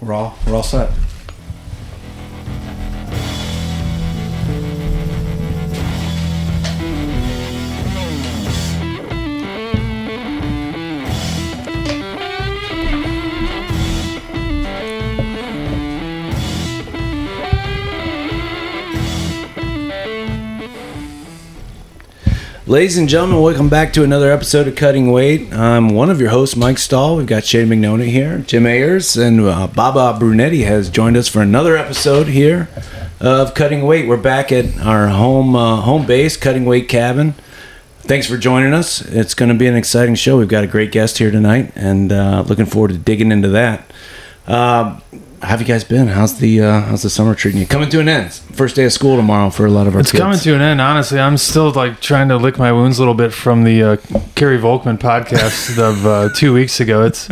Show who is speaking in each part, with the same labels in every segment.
Speaker 1: we're all we're all set.
Speaker 2: Ladies and gentlemen, welcome back to another episode of Cutting Weight. I'm one of your hosts, Mike Stahl. We've got Shane McNona here, Jim Ayers, and uh, Baba Brunetti has joined us for another episode here of Cutting Weight. We're back at our home uh, home base, Cutting Weight Cabin. Thanks for joining us. It's going to be an exciting show. We've got a great guest here tonight, and uh, looking forward to digging into that. How have you guys been? How's the uh, how's the summer treating you? Coming to an end. First day of school tomorrow for a lot of our
Speaker 3: It's
Speaker 2: kids.
Speaker 3: coming to an end. Honestly, I'm still like trying to lick my wounds a little bit from the uh, Kerry Volkman podcast of uh, two weeks ago. It's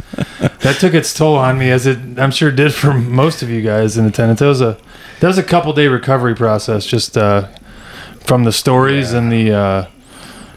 Speaker 3: that took its toll on me, as it I'm sure did for most of you guys in attendance. That was a that was a couple day recovery process, just uh, from the stories and the uh,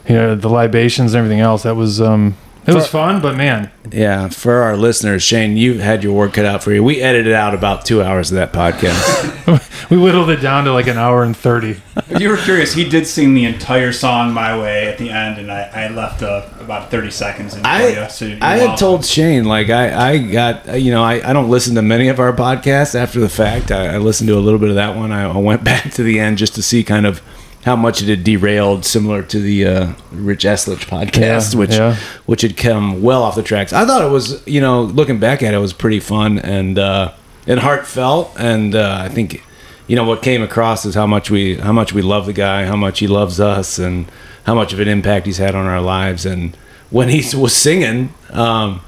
Speaker 3: you know the libations and everything else. That was um, it was fun, but man,
Speaker 2: Yeah, for our listeners, Shane, you had your work cut out for you. We edited out about two hours of that podcast.
Speaker 3: we whittled it down to like an hour and thirty.
Speaker 1: If you were curious, he did sing the entire song "My Way" at the end, and I, I left uh, about thirty seconds in for
Speaker 2: I
Speaker 1: you. So
Speaker 2: I had told Shane like I I got you know I, I don't listen to many of our podcasts after the fact. I, I listened to a little bit of that one. I, I went back to the end just to see kind of how much it had derailed, similar to the uh, Rich Eslich podcast,
Speaker 3: Yeah,
Speaker 2: which
Speaker 3: yeah.
Speaker 2: which had come well off the tracks. I thought it was you know looking back at it, it was pretty fun and uh, and heartfelt, and uh, I think you know what came across is how much we how much we love the guy, how much he loves us, and how much of an impact he's had on our lives. And when he was singing, um,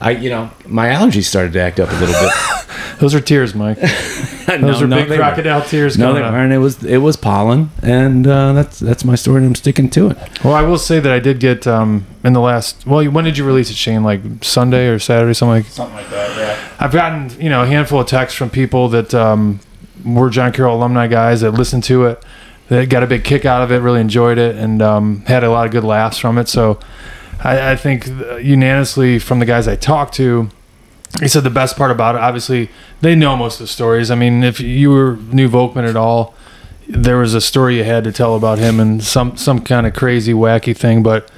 Speaker 2: I you know my allergies started to act up a little bit.
Speaker 3: Those are tears, Mike. Those are big
Speaker 2: they
Speaker 3: crocodile tears.
Speaker 2: No, they
Speaker 3: coming up.
Speaker 2: weren't. It was it was pollen, and uh, that's that's my story. and I'm sticking to it.
Speaker 3: Well, I will say that I did get um, in the last. Well, when did you release it, Shane? Like Sunday or Saturday, something like.
Speaker 1: something like that. Yeah.
Speaker 3: I've gotten you know a handful of texts from people that um, were John Carroll alumni guys that listened to it, that got a big kick out of it, really enjoyed it, and um, had a lot of good laughs from it. So, I, I think unanimously from the guys I talked to, he said the best part about it. Obviously, they know most of the stories. I mean, if you were new Volkman at all, there was a story you had to tell about him and some some kind of crazy wacky thing, but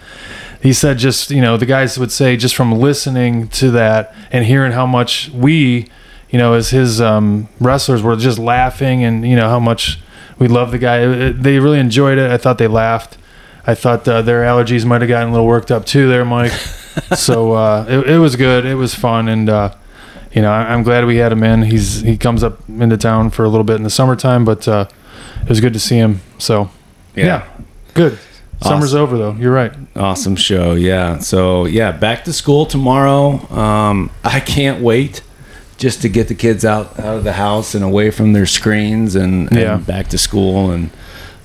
Speaker 3: he said just you know the guys would say just from listening to that and hearing how much we you know as his um, wrestlers were just laughing and you know how much we love the guy it- they really enjoyed it i thought they laughed i thought uh, their allergies might have gotten a little worked up too there mike. So uh, it, it was good. It was fun. And uh, you know I, i'm glad we had him in. He's he comes up into town for a little bit in the summertime but uh, it was good to see him. So yeah, good. Summer's over though. You're right.
Speaker 2: Awesome show, yeah. So yeah, back to school tomorrow. Um, I can't wait just to get the kids out out of the house and away from their screens and, and
Speaker 3: Yeah.
Speaker 2: back to school. And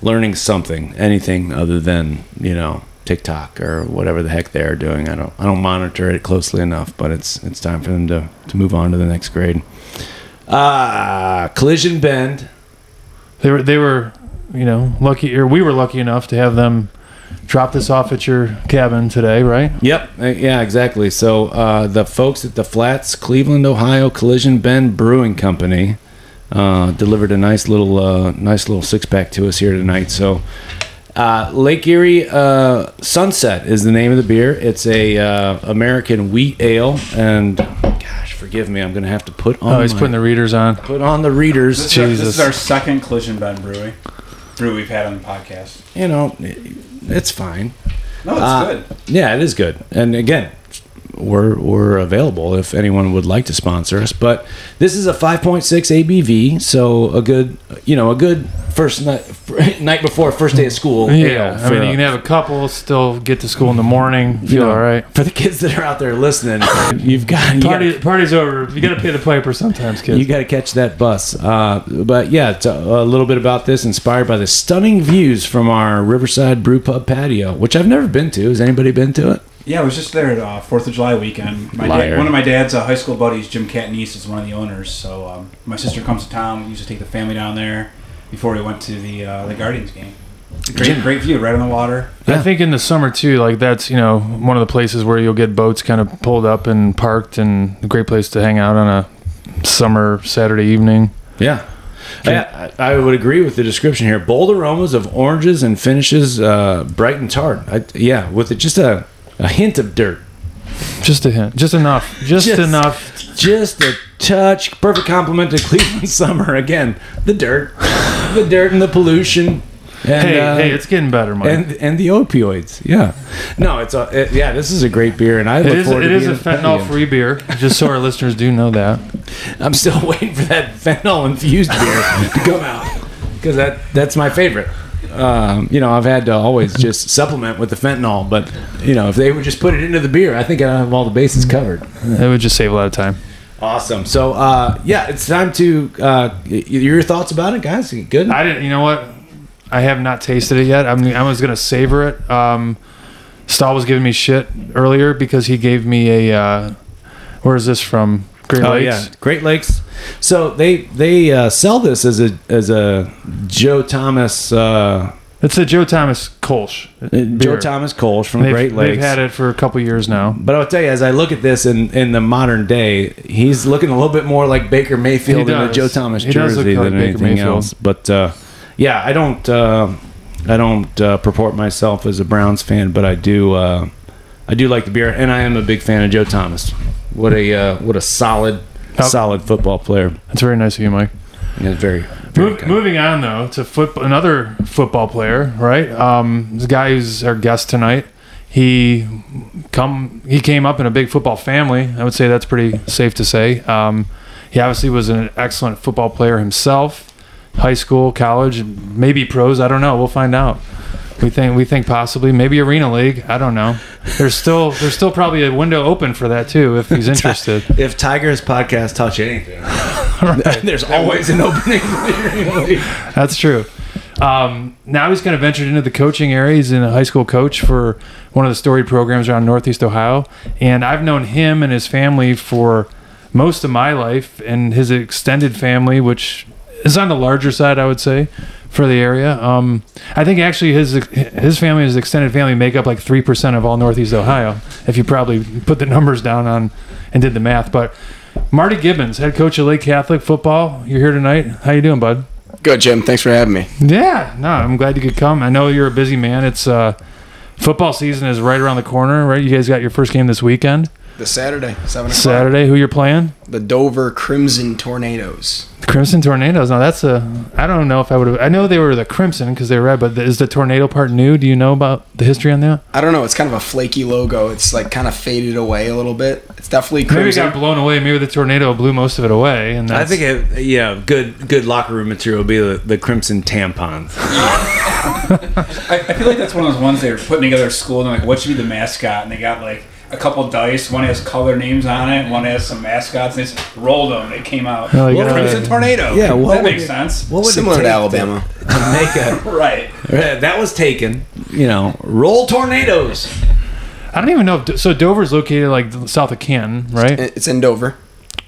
Speaker 2: learning something, anything other than you know TikTok or whatever the heck they're doing. I don't I don't monitor it closely enough, but it's it's time for them to to move on to the next grade. Uh Collision Bend.
Speaker 3: They were they were, you know, lucky or we were lucky enough to have them drop this off at your cabin today, right?
Speaker 2: Yep. uh, Yeah, exactly. So uh, the folks at the Flats, Cleveland, Ohio Collision Bend Brewing Company uh, delivered a nice little, uh, nice little six pack to us here tonight. So uh, Lake Erie uh, Sunset is the name of the beer. It's a uh, American wheat ale, and gosh, forgive me, I'm gonna have to put on.
Speaker 3: Oh, he's
Speaker 2: my-
Speaker 3: putting the readers on.
Speaker 2: put on the readers.
Speaker 1: This, is our, this
Speaker 3: Jesus.
Speaker 1: is our second collision bend brewery brew we've had on the podcast.
Speaker 2: You know, it's fine.
Speaker 1: No, it's
Speaker 2: Uh,
Speaker 1: good.
Speaker 2: Yeah, it is good. And again, we're we're available if anyone would like to sponsor us. But this is a 5.6 ABV, so a good you know a good first night night before first day of school. ale
Speaker 3: Yeah, I mean, you can have a couple, still get to school in the morning, feel
Speaker 2: know,
Speaker 3: all right.
Speaker 2: for the kids that are out there listening. You've got you
Speaker 3: Party,
Speaker 2: got-
Speaker 3: party's over. You got to pay the piper sometimes, kids.
Speaker 2: you got to catch that bus. Uh, but yeah, it's a, a little bit about this, inspired by the stunning views from our Riverside Brew Pub patio, which I've never been to. Has anybody been to it?
Speaker 1: Yeah, I was just there at uh, Fourth of July weekend. My
Speaker 2: Liar.
Speaker 1: dad, one of my dad's uh, high school buddies, Jim Catniece, is one of the owners. So um, my sister comes to town. We used to take the family down there before we went to the uh, the Guardians game. Great,
Speaker 2: Jim-
Speaker 1: great view, right on the water.
Speaker 3: I think in the summer too, like that's you know one of the places where you'll get boats kind of pulled up and parked, and a great place to hang out on a summer Saturday evening.
Speaker 2: Yeah. Yeah, I, I would agree with the description here. Bold aromas of oranges and finishes uh, bright and tart. I, yeah, with it, just a, a hint of dirt.
Speaker 3: Just a hint, just enough, just,
Speaker 2: Just-
Speaker 3: enough.
Speaker 2: Just a touch. Perfect compliment to Cleveland summer. Again, the dirt, the dirt and the pollution. And,
Speaker 3: hey,
Speaker 2: uh,
Speaker 3: hey, it's getting better, Mike.
Speaker 2: and and the opioids. Yeah. No, it's a it, yeah. This is a great beer, and I
Speaker 3: it
Speaker 2: look
Speaker 3: is,
Speaker 2: forward
Speaker 3: it
Speaker 2: to
Speaker 3: is a fentanyl-free beer, just so our listeners do know that.
Speaker 2: I'm still waiting for that fentanyl infused beer to come out because that that's my favorite. Um, you know, I've had to always just supplement with the fentanyl, but you know, if they would just put it into the beer, I think I have all the bases covered.
Speaker 3: It would just save a lot of time.
Speaker 2: Awesome. So, uh, yeah, it's time to uh, your thoughts about it, guys. Good.
Speaker 3: I didn't. You know what? I have not tasted it yet. I'm, I was gonna savor it. Um, Stahl was giving me shit earlier because he gave me a. Uh, where is this from? Great
Speaker 2: Oh
Speaker 3: Lakes.
Speaker 2: yeah, Great Lakes. So they they uh, sell this as a as a Joe Thomas uh,
Speaker 3: It's a Joe Thomas Kolsch.
Speaker 2: Joe. Thomas Kolsch from
Speaker 3: They've,
Speaker 2: Great Lakes.
Speaker 3: they've had it for a couple years now.
Speaker 2: But I'll tell you, as I look at this in, in the modern day, he's looking a little bit more like Baker Mayfield in a. Joe Thomas
Speaker 3: He
Speaker 2: jersey
Speaker 3: like
Speaker 2: than
Speaker 3: Baker
Speaker 2: anything
Speaker 3: Mayfield.
Speaker 2: else. But uh, yeah, I don't uh, I don't uh, purport myself as a Browns fan, but I do uh, I do like the beer, and I am a big fan of Joe Thomas. What a uh, what a solid
Speaker 3: Yep.
Speaker 2: solid football player.
Speaker 3: That's very nice of you, Mike.
Speaker 2: Yeah, very. very kind.
Speaker 3: moving on though to foot, another football player, right? Um, this guy who's our guest tonight. He come he came up in a big football family. I would say that's pretty safe to say. Um, he obviously was an excellent football player himself, high school, college, maybe pros. I don't know. We'll find out. We think we think possibly maybe arena league. I don't know. There's still there's still probably a window open for that too if he's interested.
Speaker 2: If Tigers podcast touch anything, there's always an opening.
Speaker 3: That's true. Um, now he's kind of ventured into the coaching area. He's in a high school coach for one of the storied programs around Northeast Ohio. And I've known him and his family for most of my life and his extended family, which is on the larger side, I would say, for the area. Um, I think actually his his family, his extended family, make up like 3% of all Northeast Ohio, if you probably put the numbers down on and did the math. But Marty Gibbons, head coach of Lake Catholic football, you're here tonight. How you doing, bud?
Speaker 4: Good, Jim. Thanks for having me.
Speaker 3: Yeah, no, I'm glad you could come. I know you're a busy man. It's uh, football season is right around the corner, right? You guys got your first game this weekend,
Speaker 4: This Saturday, seven o'clock.
Speaker 3: Saturday. Who you're playing?
Speaker 4: The Dover Crimson Tornadoes.
Speaker 3: Crimson Tornadoes. Now that's a. I don't know if I would have. I know they were the Crimson because they were red, but is the tornado part new? Do you know about the history on that?
Speaker 4: I don't know. It's kind of a flaky logo. It's like kind of faded away a little bit. It's definitely
Speaker 3: Maybe it got blown away. Maybe the tornado blew most of it away, and
Speaker 2: I think it, yeah, good good locker room material would be the, the crimson tampons.
Speaker 1: I, I feel like that's one of those ones they were putting together at school and they're like, what should be the mascot? And they got like a couple dice. One has color names on it. One has some mascots. And they just rolled them. It came out.
Speaker 3: Oh, you
Speaker 1: Well,
Speaker 3: gotta-
Speaker 1: Crimson Tornado.
Speaker 2: Yeah, what
Speaker 1: that makes
Speaker 2: it-
Speaker 1: sense.
Speaker 2: What would
Speaker 4: Similar to
Speaker 2: take
Speaker 4: Alabama.
Speaker 2: to make a
Speaker 1: Right.
Speaker 2: that was taken? You know, roll tornadoes.
Speaker 3: I don't even know. If, so Dover's located like south of Canton, right?
Speaker 4: It's in Dover.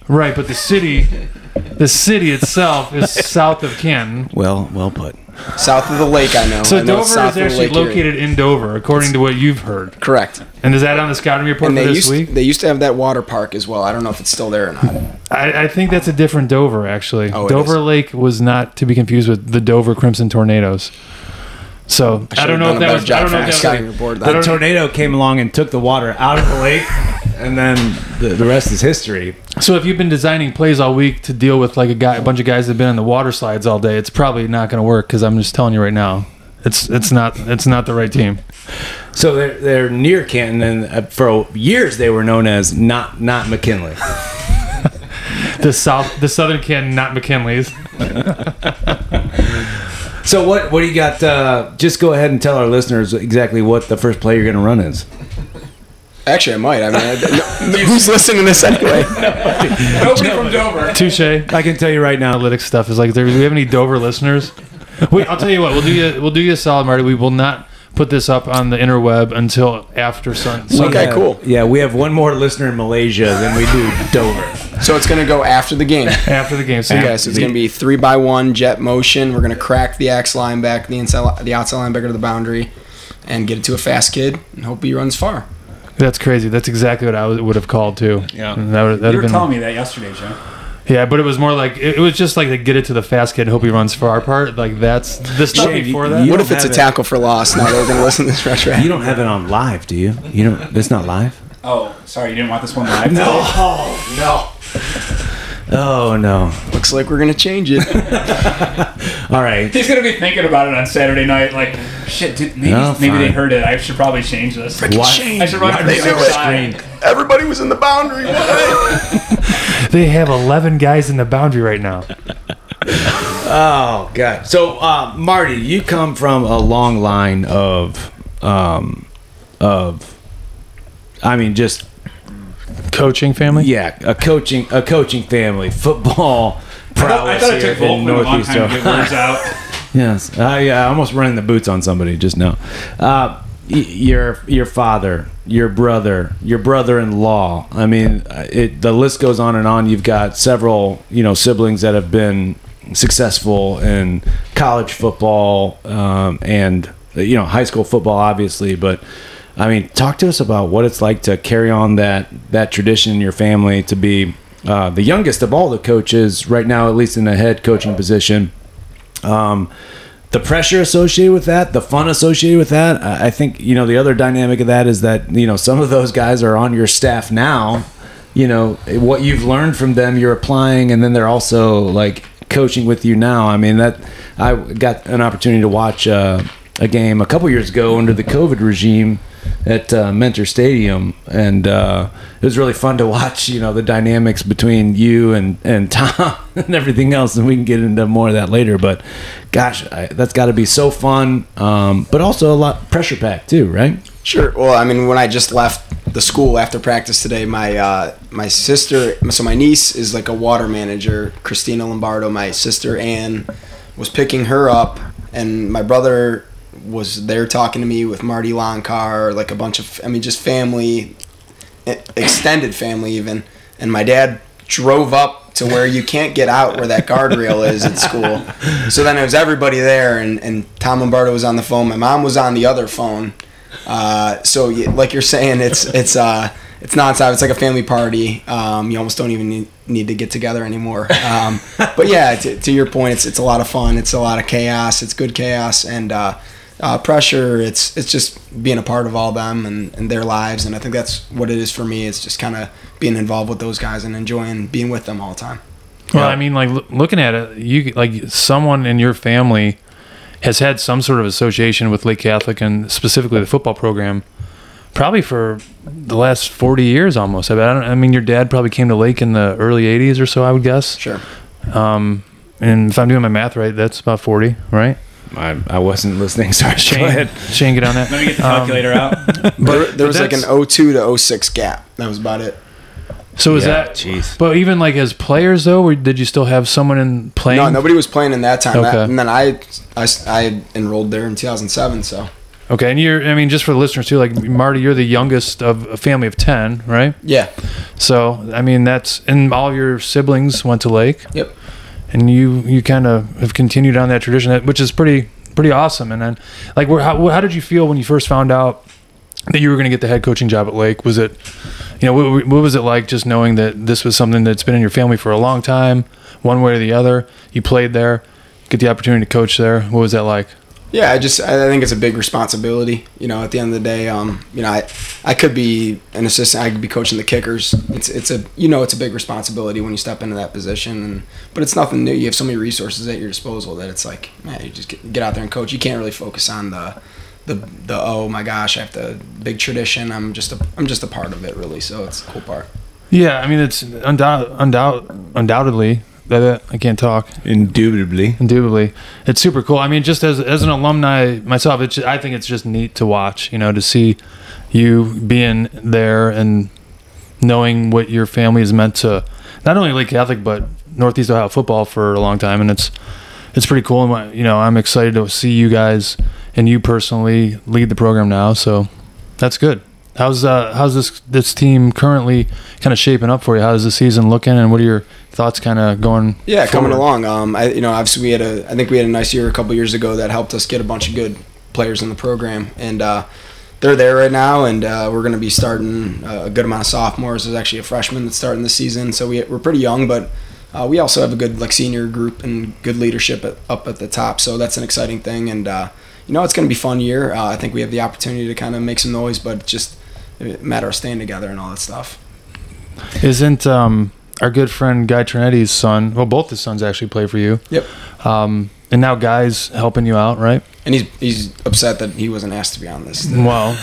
Speaker 3: Right, but the city, the city itself is south of Canton.
Speaker 2: Well, well put.
Speaker 4: South of the lake, I know.
Speaker 3: So
Speaker 4: I know
Speaker 3: Dover is
Speaker 4: south of the
Speaker 3: actually located in Dover, according to what you've heard.
Speaker 4: Correct.
Speaker 3: And is that on the scouting report
Speaker 4: they
Speaker 3: this
Speaker 4: used
Speaker 3: week?
Speaker 4: they used to have that water park as well. I don't know if it's still there or not.
Speaker 3: I, I think that's a different Dover, actually.
Speaker 4: Oh,
Speaker 3: Dover. Lake was not to be confused with the Dover Crimson Tornadoes. So I,
Speaker 4: should've
Speaker 3: don't know if that
Speaker 4: better
Speaker 3: was. I
Speaker 4: job
Speaker 3: don't know if that
Speaker 4: scouting
Speaker 3: was.
Speaker 4: report.
Speaker 3: I
Speaker 2: The tornado came along and took the water out of the lake, and then the, the rest is history.
Speaker 3: So if you've been designing plays all week to deal with like a guy, a bunch of guys that've been on the water slides all day, it's probably not going to work. Because I'm just telling you right now, it's it's not it's not the right team.
Speaker 2: So they're they're near Canton, and uh, for years they were known as not not McKinley.
Speaker 3: The south, the Southern Canton, not McKinley's.
Speaker 2: So what what do you got? Uh, just go ahead and tell our listeners exactly what the first play you're going to run is.
Speaker 4: Actually, I might. I mean, I, no, who's listening to this anyway?
Speaker 1: Nobody from Dover.
Speaker 3: Touche.
Speaker 2: I can tell you right now.
Speaker 3: analytics stuff is like, do we have any Dover listeners? Wait, I'll tell you what. We'll do you. We'll do you a solid, Marty. We will not put this up on the interweb until after sun.
Speaker 2: we
Speaker 4: Okay,
Speaker 2: have-
Speaker 4: cool.
Speaker 2: Yeah, we have one more listener in Malaysia than we do Dover.
Speaker 4: So it's going to go after the game.
Speaker 3: after the game. So
Speaker 4: Okay, so it's going to be three by one jet motion. We're going to crack the X line back, the inside, the outside linebacker to the boundary, and get it to a fast kid, and hope he runs far.
Speaker 3: that's crazy. That's exactly what I would would have called too.
Speaker 2: Yeah.
Speaker 3: And that would,
Speaker 1: You were
Speaker 3: been.
Speaker 1: telling me that yesterday, Joe.
Speaker 3: Yeah, but it was more like it, it was just like to get it to the fast kid. And hope he runs for our part. Like that's the stuff
Speaker 2: Shane,
Speaker 3: before
Speaker 2: you-
Speaker 3: that.
Speaker 2: you
Speaker 4: what if it's a
Speaker 2: it.
Speaker 4: tackle for loss? Now they're gonna listen to this retro.
Speaker 2: You don't have it on live, do you? You don't. It's not live.
Speaker 1: Oh, sorry, you didn't want this one live.
Speaker 2: Oh no. Oh no.
Speaker 4: Looks like we're gonna change it.
Speaker 2: All right.
Speaker 1: He's gonna be thinking about it on Saturday night. Like, shit, dude, maybe
Speaker 2: No,
Speaker 1: maybe they heard it. I should probably change this.
Speaker 2: Why-
Speaker 4: Shane,
Speaker 1: I should run
Speaker 2: Why
Speaker 1: from
Speaker 2: they
Speaker 1: the
Speaker 2: do
Speaker 1: six
Speaker 2: it?
Speaker 4: everybody was in the boundary.
Speaker 3: They have eleven guys in the boundary right now.
Speaker 2: Oh god. So, uh, Marty, you come from a long line of, um, of, I mean, just
Speaker 3: Coaching family.
Speaker 2: yeah, a coaching, a coaching family, football.
Speaker 1: I thought, I
Speaker 2: prowess
Speaker 1: thought it
Speaker 2: here
Speaker 1: took
Speaker 2: in
Speaker 1: Volkman a long
Speaker 2: Northeast
Speaker 1: time to get
Speaker 2: Ohio.
Speaker 1: out.
Speaker 2: Yes, I uh, almost running the boots on somebody just now. Uh, your your father, your brother, your brother-in-law. I mean, uh, it, the list goes on and on. You've got several, you know, siblings that have been successful in college football um, and you know high school football, obviously. But I mean, talk to us about what it's like to carry on that that tradition in your family to be uh, the youngest of all the coaches right now, at least in a head coaching position um, the pressure associated with that, the fun associated with that. I I think you know the other dynamic of that is that you know some of those guys are on your staff now. You know what you've learned from them, you're applying, and then they're also like coaching with you now. I mean that I got an opportunity to watch uh, a game a couple years ago under the COVID regime at uh, Mentor Stadium, and uh, it was really fun to watch. You know the dynamics between you and and Tom and everything else, and we can get into more of that later. But gosh, I, that's got to be so fun, um, but also a lot pressure packed too, right?
Speaker 4: Sure. Well, I mean, when I just left the school after practice today, my uh, my sister, so my niece is like a water manager, Christina Lombardo. My sister Ann was picking her up, and my brother was there talking to me with Marty Loncar, like a bunch of, I mean, just family, extended family even. And my dad drove up to where you can't get out where that guardrail is at school. So then it was everybody there, and, and Tom Lombardo was on the phone. My mom was on the other phone. Uh, so like you're saying, it's it's uh it's nonstop. It's like a family party. Um, you almost don't even need, need to get together anymore. Um, but yeah, to, to your point, it's it's a lot of fun. It's a lot of chaos. It's good chaos and uh, uh, pressure. It's it's just being a part of all them and, and their lives. And I think that's what it is for me. It's just kind of being involved with those guys and enjoying being with them all the time.
Speaker 3: Well, I mean, like loo- looking at it, you like someone in your family has had some sort of association with Lake Catholic and specifically the football program, probably for the last forty years almost. I, bet, I, don't, I mean, your dad probably came to Lake in the early '80s or so, I would guess.
Speaker 4: Sure.
Speaker 3: Um, and if I'm doing my math right, that's about forty, right?
Speaker 2: I, I wasn't listening. Sorry,
Speaker 3: Shane,
Speaker 2: go ahead.
Speaker 3: Shane, get on that.
Speaker 1: Let me get the
Speaker 3: Um,
Speaker 1: calculator out.
Speaker 4: There, there was like an
Speaker 3: that's-
Speaker 4: 02 to 06 gap. That was about it.
Speaker 3: So is
Speaker 2: Yeah,
Speaker 3: that?
Speaker 2: jeez.
Speaker 3: But even like as players though, or did you still have someone in playing?
Speaker 4: No, nobody was playing in that time. That-
Speaker 3: Okay.
Speaker 4: and then I, I, I enrolled there in 2007. So
Speaker 3: Okay, and you're. I mean, just for the listeners too, like Marty, you're the youngest of a family of ten, right?
Speaker 4: yeah,
Speaker 3: So I mean, that's and all your siblings went to Lake.
Speaker 4: Yep.
Speaker 3: And you you kind of have continued on that tradition, which is pretty pretty awesome. And then, like, where how, how did you feel when you first found out that you were going to get the head coaching job at Lake? Was it, you know, what, what was it like just knowing that this was something that's been in your family for a long time, one way or the other? You played there, get the opportunity to coach there. What was that like?
Speaker 4: Yeah. I just I think it's a big responsibility. You know, at the end of the day, um, you know, I, I could be an assistant. I could be coaching the kickers. It's it's a you know it's a big responsibility when you step into that position. And but it's nothing new. You have so many resources at your disposal that it's like man, you just get, get out there and coach. You can't really focus on the. The, the oh my gosh I have to big tradition I'm just a I'm just a part of it really so it's a cool part
Speaker 3: Yeah, I mean, it's undoubt, undoubt, undoubtedly that I can't talk.
Speaker 2: Indubitably.
Speaker 3: Indubitably, it's super cool. I mean, just as as an alumni myself, it's I think it's just neat to watch. You know, to see you being there and knowing what your family has meant to not only Lake Catholic but Northeast Ohio football for a long time, and it's it's pretty cool. And you know, I'm excited to see you guys and you personally lead the program now. So that's good. How's uh how's this this team currently kind of shaping up for you? How's the season looking, and what are your thoughts kind of going?
Speaker 4: Yeah, coming along. Um, I you know obviously we had a I think we had a nice year a couple years ago that helped us get a bunch of good players in the program, and uh, they're there right now, and uh, we're going to be starting uh, a good amount of sophomores. There's actually a freshman that's starting this season, so we, we're pretty young, but uh, we also have a good like senior group and good leadership at, up at the top. So that's an exciting thing, and uh, you know it's going to be a fun year. Uh, I think we have the opportunity to kind of make some noise, but just matter of staying together and all that stuff.
Speaker 3: Isn't um, our good friend Guy Trinetti's son? Well, both his sons actually play for you.
Speaker 4: Yep.
Speaker 3: Um, and now Guy's helping you out, right?
Speaker 4: And he's he's upset that he wasn't asked to be on this.
Speaker 3: Well,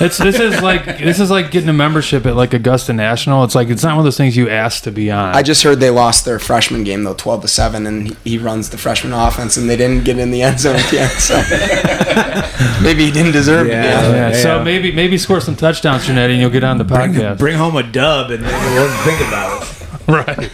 Speaker 3: it's this is like this is like getting a membership at like Augusta National. It's like it's not one of those things you ask to be on.
Speaker 4: I just heard they lost their freshman game though, twelve to seven, and he- he runs the freshman offense, and they didn't get in the end zone yet. So maybe he didn't deserve
Speaker 2: Yeah.
Speaker 4: to be on.
Speaker 3: yeah,
Speaker 2: Yeah.
Speaker 3: so maybe maybe score some touchdowns, Trinetti, and you'll get on the
Speaker 2: Bring,
Speaker 3: podcast.
Speaker 2: bring home a dub and maybe we'll think about it.
Speaker 3: right.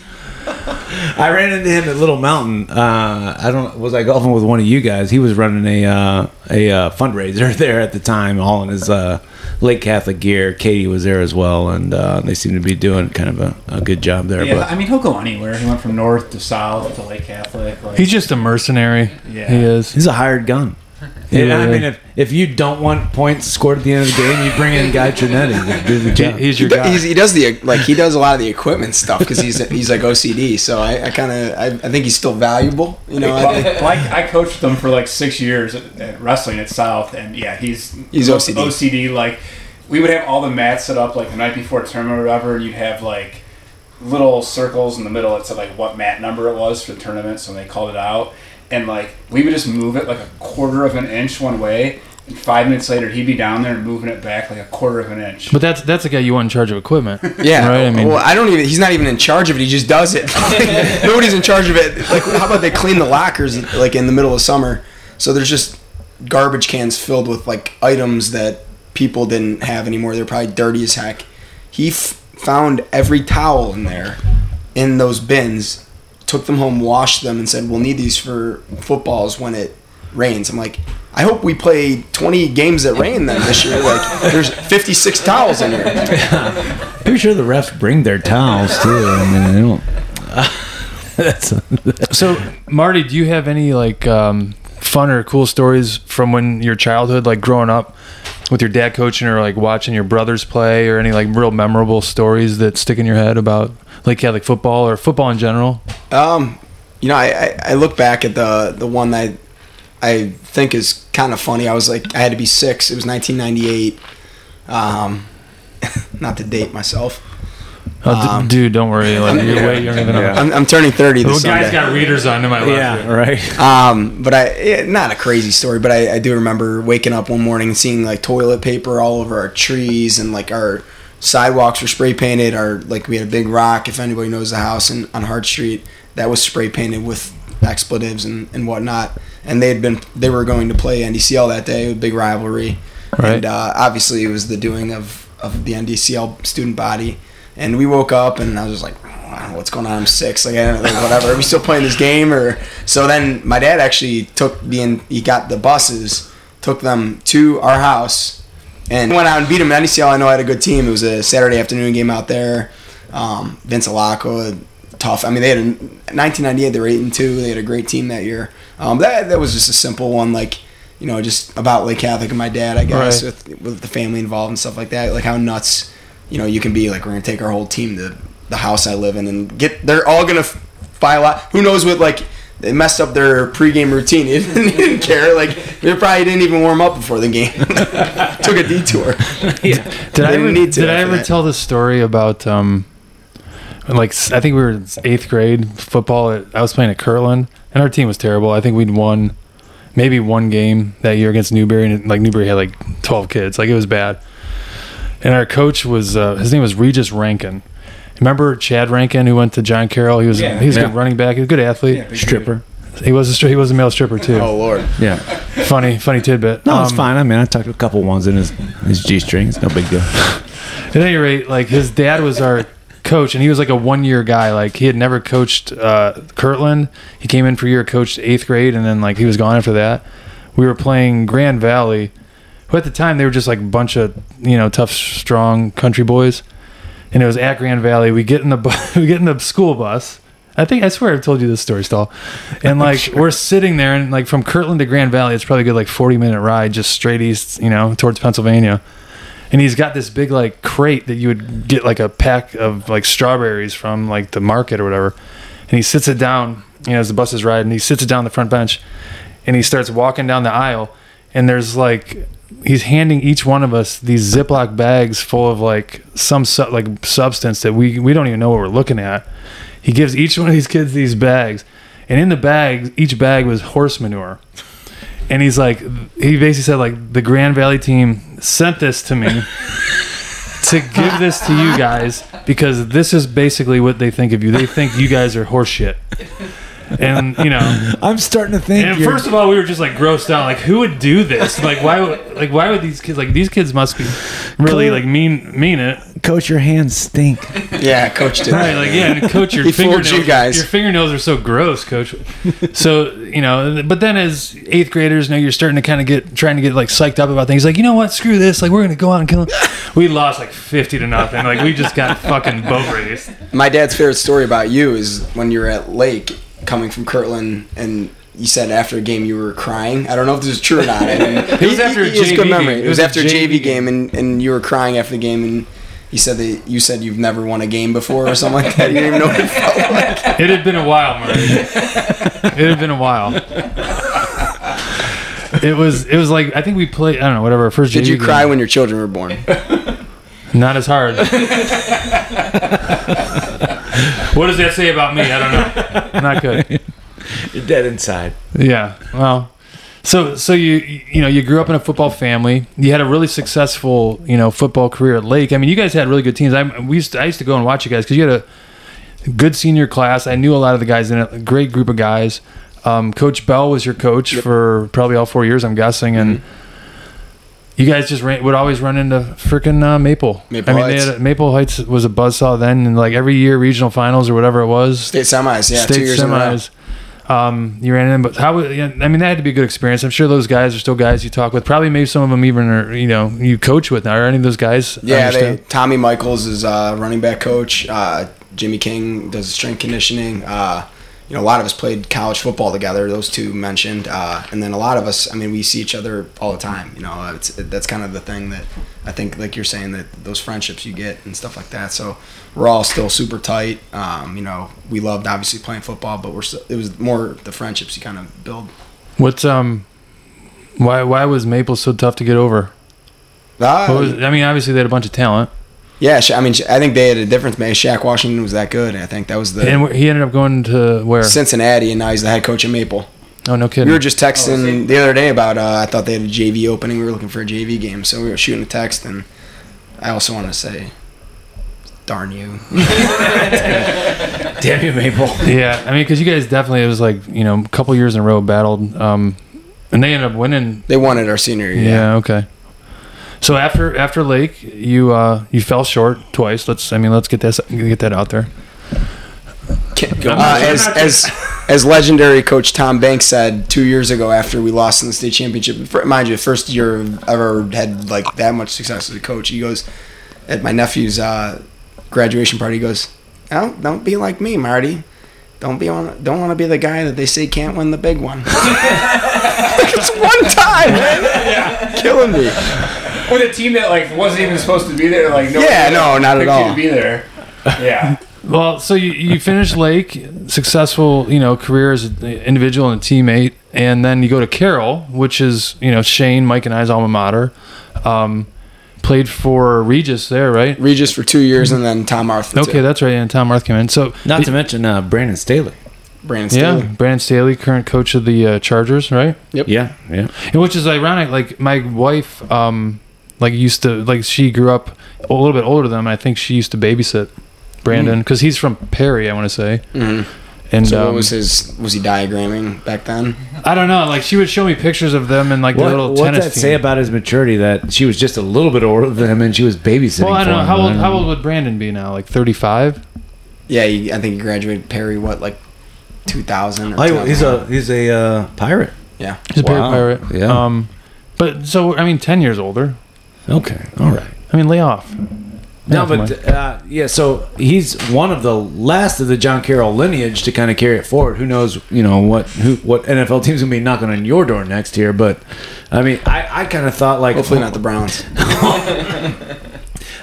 Speaker 2: I ran into him at Little Mountain. Uh, I don't. Was I golfing with one of you guys? He was running a uh, a uh, fundraiser there at the time, all in his uh, Lake Catholic gear. Katie was there as well, and uh, they seemed to be doing kind of a, a good job there.
Speaker 1: Yeah,
Speaker 2: but
Speaker 1: I mean, he'll go anywhere. He went from north to south to Lake Catholic. Like,
Speaker 3: He's just a mercenary.
Speaker 1: Yeah.
Speaker 3: He is.
Speaker 2: he's a hired gun.
Speaker 3: Yeah,
Speaker 2: Yeah, I mean, if, if you don't want points scored at the end of the game, you bring in Guy Trinetti do the
Speaker 3: He-
Speaker 2: job.
Speaker 3: he's your guy.
Speaker 4: he's, he does the like he does a lot of the equipment stuff because he's he's like OCD. So I, I kind of I, I think he's still valuable. You know, I think,
Speaker 1: well, I, I coached them for like six years at, at wrestling at South, and yeah, he's
Speaker 4: He's OCD.
Speaker 1: OCD. Like we would have all the mats set up like the night before a tournament or whatever, and you'd have like little circles in the middle that said like what mat number it was for the tournament, so they called it out, and like we would just move it like a quarter of an inch one way. And five minutes later, he'd be down there and moving it back like a quarter of an inch.
Speaker 3: But that's that's the guy you want in charge of equipment.
Speaker 4: yeah.
Speaker 3: Right, I mean-
Speaker 4: well, I don't even. He's not even in charge of it. He just does it. Nobody's in charge of it. Like, how about they clean the lockers like in the middle of summer? So there's just garbage cans filled with like items that people didn't have anymore. They're probably dirty as heck. He f- found every towel in there, in those bins, took them home, washed them, and said, "We'll need these for footballs when it rains." I'm like, I hope we play 20 games that rain then this year. Like, there's 56 towels in here.
Speaker 2: Pretty sure the refs bring their towels too. I mean, they don't. that's
Speaker 3: So, Marty, do you have any like um, fun or cool stories from when your childhood, like growing up with your dad coaching or like watching your brothers play, or any like real memorable stories that stick in your head about like Catholic football or football in general?
Speaker 4: Um, you know, I, I, I look back at the the one that I think is kind of funny. I was like, I had to be six. It was 1998. Um, not to date myself.
Speaker 3: Oh, d-
Speaker 4: Um,
Speaker 3: dude, don't worry. Like, you're way younger than
Speaker 2: Yeah.
Speaker 3: I
Speaker 4: I'm, I'm turning 30
Speaker 3: Well,
Speaker 4: this
Speaker 3: guys
Speaker 4: Sunday.
Speaker 3: got readers on to my left.
Speaker 2: yeah,
Speaker 3: here.
Speaker 2: right.
Speaker 4: Um, but I eh, not a crazy story, but I, I do remember waking up one morning and seeing like toilet paper all over our trees and like our sidewalks were spray painted. Our like we had a big rock. If anybody knows the house in, on Hart Street, that was spray painted with expletives and, and whatnot. And they had been they were going to play NDCL that day, a big rivalry.
Speaker 3: Right.
Speaker 4: And uh, obviously it was the doing of of the NDCL student body. And we woke up and I was just like, I don't know what's going on. I'm six. Like, like whatever. Are we still playing this game? Or so then my dad actually took the he got the buses, took them to our house, and went out and beat them. NCL I know I had a good team. It was a Saturday afternoon game out there. Um, Vince Alaco, tough. I mean, they had a 1998. They were eight and two. They had a great team that year. Um, that that was just a simple one, like you know, just about Lake Catholic and my dad, I guess,
Speaker 3: Right.
Speaker 4: with with the family involved and stuff like that. Like how nuts, you know, you can be. Like we're gonna take our whole team to the house I live in and get. They're all gonna file out. Who knows what like. They messed up their pregame routine. They didn't, they didn't care. Like they probably didn't even warm up before the game. Took a detour.
Speaker 3: Did I ever,
Speaker 4: need to
Speaker 3: did I ever
Speaker 4: that.
Speaker 3: tell the story about um, like I think we were in eighth grade football. At, I was playing at Kirtland, and our team was terrible. I think we'd won maybe one game that year against Newbury, and like Newbury had like twelve kids. Like it was bad. And our coach was uh, his name was Regis Rankin. Remember Chad Rankin who went to John Carroll? He was
Speaker 1: Yeah.
Speaker 3: he was a good running back. He was a good athlete.
Speaker 1: Yeah, big
Speaker 2: Stripper.
Speaker 3: He was a he was a male stripper too.
Speaker 4: Oh lord.
Speaker 2: Yeah.
Speaker 3: Funny funny tidbit.
Speaker 2: No, it's
Speaker 3: Um,
Speaker 2: fine. I mean, I tucked a couple ones in his his g strings. No big deal.
Speaker 3: At any rate, like his dad was our coach, and he was like a one year guy. Like he had never coached uh, Kirtland. He came in for a year, coached eighth grade, and then like he was gone after that. We were playing Grand Valley, who at the time they were just like a bunch of you know tough, strong country boys, and it was at Grand Valley. We get in the bu- we get in the school bus. I think I swear I've told you this story, Stahl. And like we're sitting there, and like from Kirtland to Grand Valley, it's probably a good like forty minute ride, just straight east, you know, towards Pennsylvania and he's got this big like crate that you would get like a pack of like strawberries from like the market or whatever and he sits it down. You know, as the bus is riding, he sits it down the front bench, and he starts walking down the aisle, and there's like he's handing each one of us these Ziploc bags full of like some su- like substance that we we don't even know what we're looking at. He gives each one of these kids these bags, and in the bags, each bag was horse manure. And he's like, he basically said like the Grand Valley team sent this to me to give this to you guys because this is basically what they think of you. They think you guys are horseshit. And you know,
Speaker 2: I'm starting to think.
Speaker 3: and
Speaker 2: you're-
Speaker 3: first of all, we were just like grossed out. Like, who would do this? Like, why? Would, like, why would these kids? Like, these kids must be really like mean mean it.
Speaker 2: Coach, your hands stink.
Speaker 4: Yeah, coach did.
Speaker 3: Right, like yeah, and coach, your
Speaker 4: He fooled
Speaker 3: fingernails,
Speaker 4: you guys.
Speaker 3: your fingernails are so gross, coach. So you know, but then as eighth graders, now you're starting to kind of get trying to get like psyched up about things. Like you know what, screw this. Like we're gonna go out and kill. Them. We lost like fifty to nothing. Like we just got fucking boat raced.
Speaker 4: My dad's favorite story about you is when you were at Lake coming from Kirtland and you said after a game you were crying. I don't know if this is true or not. And
Speaker 3: It was after a
Speaker 4: he- he has
Speaker 3: JV
Speaker 4: good memory.
Speaker 3: game.
Speaker 4: It was after a JV game and, and you were crying after the game and you said that you said you've never won a game before or something like that. You didn't even know what it felt like.
Speaker 3: It had been a while, Murray. It had been a while. It was. It was like I think we played. I don't know. Whatever. our First.
Speaker 4: Did
Speaker 3: JV
Speaker 4: you
Speaker 3: game.
Speaker 4: cry when your children were born?
Speaker 3: Not as hard. what does that say about me? I don't know. Not good.
Speaker 2: You're dead inside.
Speaker 3: Yeah. Well. So so you you know you grew up in a football family. You had a really successful you know football career at Lake. I mean, you guys had really good teams. I we used to, I used to go and watch you guys because you had a good senior class. I knew a lot of the guys in it. A great group of guys. Um, coach Bell was your coach for probably all four years, I'm guessing, and.
Speaker 4: Mm-hmm.
Speaker 3: You guys just ran, would always run into freaking uh, Maple.
Speaker 4: Maple
Speaker 3: I mean,
Speaker 4: Heights.
Speaker 3: They had, Maple Heights was a buzzsaw then, and like every year, regional finals or whatever it was,
Speaker 4: State semis, yeah,
Speaker 3: state
Speaker 4: two years in a row.
Speaker 3: semis. Um, you ran in, but how? I mean, that had to be a good experience. I'm sure those guys are still guys you talk with. Probably maybe some of them even are you know you coach with now. Are any of those guys?
Speaker 4: Yeah, they. Tommy Michaels is uh, running back coach. Uh, Jimmy King does strength conditioning. Uh, you know, a lot of us played college football together. Those two mentioned, uh, and then a lot of us. I mean, we see each other all the time. You know, it's that's kind of the thing that I think, like you're saying, that those friendships you get and stuff like that. So we're all still super tight. Um, you know, we loved obviously playing football, but we're still, it was more the friendships you kind of build.
Speaker 3: What's um, why why was Maple so tough to get over?
Speaker 4: Uh,
Speaker 3: was, I mean, obviously they had a bunch of talent,
Speaker 4: yeah, I mean, I think they had a difference. Man, Shaq Washington was that good. I think that was the
Speaker 3: and he ended up going to where?
Speaker 4: Cincinnati, and now he's the head coach of Maple.
Speaker 3: Oh no kidding.
Speaker 4: We were just
Speaker 1: Oh,
Speaker 4: texting the other day about. Uh, I thought they had a JV opening. We were looking for a JV game, so we were shooting a text, and I also want to say, "Darn you!"
Speaker 2: Damn you, Maple.
Speaker 3: yeah, I mean, because you guys definitely it was like you know a couple years in a row battled, um, and they ended up winning
Speaker 4: They won it our senior year.
Speaker 3: Yeah. Okay. So after after Lake, you uh you fell short twice. Let's I mean let's get this get that out there.
Speaker 4: Uh, as as as legendary coach Tom Banks said two years ago after we lost in the state championship. Mind you, first year I've ever had like that much success as a coach. He goes at my nephew's uh, graduation party. He goes, "Don't don't be like me, Marty." Don't be on. Don't want to be the guy that they say can't win the big one. it's one time, man. Killing me.
Speaker 1: With a team that like wasn't even supposed to be there, like no
Speaker 4: Yeah, no, not at
Speaker 1: picked you
Speaker 4: all.
Speaker 1: to be there. Yeah,
Speaker 3: Well, so you, you finished Lake, successful, you know, career as an individual and a teammate, and then you go to Carroll, which is, you know, Shane, Mike, and I's alma mater. Um, played for Regis there, right?
Speaker 4: Regis for two years, and then Tom Arth.
Speaker 3: Okay,
Speaker 4: too.
Speaker 3: that's right. And Tom Arth came in. So
Speaker 2: Not to mention uh, Brandon Staley.
Speaker 4: Brandon
Speaker 3: yeah,
Speaker 4: Staley.
Speaker 3: Brandon Staley, current coach of the uh, Chargers, right?
Speaker 4: Yep.
Speaker 2: Yeah, yeah.
Speaker 3: And which is ironic. Like my wife, um, like used to like she grew up a little bit older than him. I think she used to babysit Brandon because he's from Perry. I want to say.
Speaker 4: Mhm.
Speaker 3: And
Speaker 4: So
Speaker 3: um,
Speaker 4: what was his? Was he diagramming back then?
Speaker 3: I don't know. Like she would show me pictures of them and like the
Speaker 2: What,
Speaker 3: little
Speaker 2: what's
Speaker 3: tennis
Speaker 2: that
Speaker 3: team.
Speaker 2: say about his maturity? That she was just a little bit older than him, and she was babysitting.
Speaker 3: well, I don't
Speaker 2: for
Speaker 3: know
Speaker 2: him.
Speaker 3: how old.
Speaker 2: don't
Speaker 3: How old would Brandon be now? Like thirty-five.
Speaker 4: Yeah, he, I think he graduated Perry. What like 2000?
Speaker 2: Oh, he's a he's a uh, pirate.
Speaker 4: yeah.
Speaker 3: He's a
Speaker 2: Wow.
Speaker 3: pirate.
Speaker 2: Yeah.
Speaker 3: Um, but so I mean, ten years older.
Speaker 2: Okay, all right.
Speaker 3: I mean, lay off.
Speaker 2: No, but uh, yeah. So he's one of the last of the John Carroll lineage to kind of carry it forward. Who knows? You know what? Who what NFL team's gonna be knocking on your door next year? But I mean, I, I kind of thought like
Speaker 4: Hopefully not the Browns.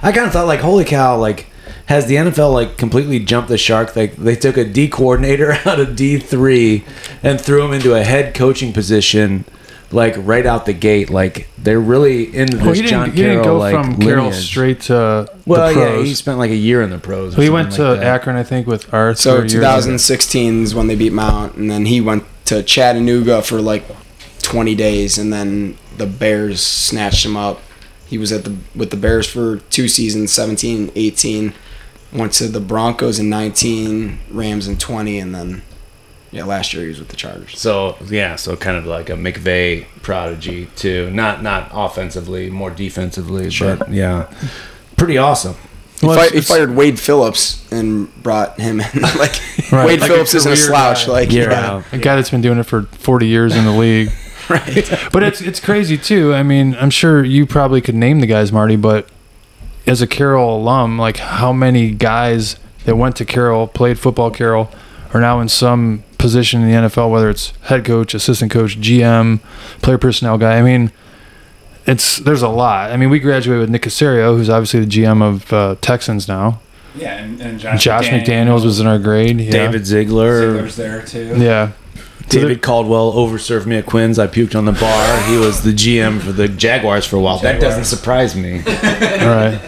Speaker 2: I kind of thought like, holy cow, like has the NFL like completely jumped the shark? Like they took a D coordinator out of D three and threw him into a head coaching position, like right out the gate. Like they're really into this
Speaker 3: Well, he didn't,
Speaker 2: John
Speaker 3: he didn't
Speaker 2: Carroll
Speaker 3: go
Speaker 2: like
Speaker 3: from Carroll straight to
Speaker 2: Well,
Speaker 3: the pros.
Speaker 2: yeah, he spent like a year in the pros. or
Speaker 3: So he went to
Speaker 2: like.
Speaker 3: Akron, I think, with Arth.
Speaker 4: So
Speaker 3: years
Speaker 4: 2016 is when they beat Mount, and then he went to Chattanooga for like 20 days, and then the Bears snatched him up. He was at the with the Bears for two seasons, 17, 18. Went to the Broncos in 19, Rams in 20, and then yeah, last year he was with the Chargers.
Speaker 2: So yeah, so kind of like a McVay prodigy too. Not not offensively, more defensively,
Speaker 4: Sure.
Speaker 2: but yeah, pretty awesome.
Speaker 4: He,
Speaker 3: Well,
Speaker 4: fi- he fired Wade Phillips and brought him in. like
Speaker 3: Right,
Speaker 4: Wade
Speaker 3: like
Speaker 4: Phillips isn't a slouch.
Speaker 3: guy.
Speaker 4: Like
Speaker 2: Year
Speaker 4: yeah.
Speaker 2: out.
Speaker 3: a guy that's been doing it for 40 years in the league.
Speaker 4: right.
Speaker 3: But it's it's crazy too. I mean, I'm sure you probably could name the guys, Marty, but as a Carroll alum, like how many guys that went to Carroll, played football Carroll, are now in some position in the NFL, whether it's head coach, assistant coach, GM, player personnel guy. I mean, it's there's a lot. I mean, we graduated with Nick Caserio, who's obviously the GM of uh, Texans now.
Speaker 1: Yeah, and, and Josh,
Speaker 3: Josh McDaniels was in our grade. Yeah.
Speaker 2: David Ziegler,
Speaker 1: Ziegler's there too.
Speaker 3: Yeah.
Speaker 2: David Caldwell overserved me at Quinn's. I puked on the bar. He was the GM for the Jaguars for a while. That doesn't surprise me.
Speaker 3: All right.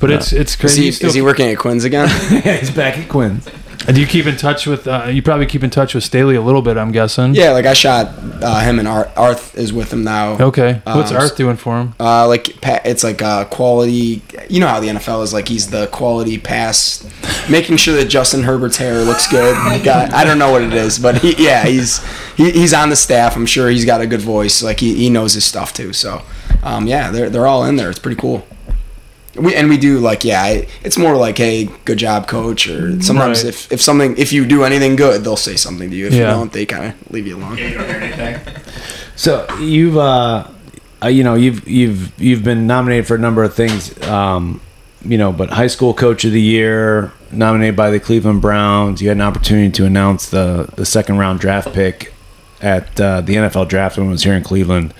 Speaker 3: But it's it's
Speaker 4: Is
Speaker 3: crazy.
Speaker 4: he,
Speaker 3: still-
Speaker 4: is he working at Quinn's again?
Speaker 2: yeah, he's back at Quinn's.
Speaker 3: Do you keep in touch with? Uh, you probably keep in touch with Staley a little bit. I'm guessing.
Speaker 4: yeah, like I shot uh, him and Arth. Arth is with him now.
Speaker 3: Okay. What's
Speaker 4: Um,
Speaker 3: Arth doing for him?
Speaker 4: Uh, like it's like uh, quality. You know how the NFL is like he's the quality pass, making sure that Justin Herbert's hair looks good. Got, I don't know what it is, but he, yeah, he's he, he's on the staff. I'm sure he's got a good voice. Like he, he knows his stuff too. So, um, yeah, they're they're all in there. It's pretty cool. We, and we do like yeah, I, it's more like hey, good job, coach. Or sometimes
Speaker 3: Right.
Speaker 4: if, if something if you do anything good, they'll say something to you. If
Speaker 3: Yeah.
Speaker 4: you don't, they kind of leave you alone.
Speaker 1: Yeah, you anything.
Speaker 2: So you've, uh, uh, you know, you've you've you've been nominated for a number of things, um, you know, but high school coach of the year, nominated by the Cleveland Browns. You had an opportunity to announce the the second round draft pick at uh, the NFL draft when it was here in Cleveland.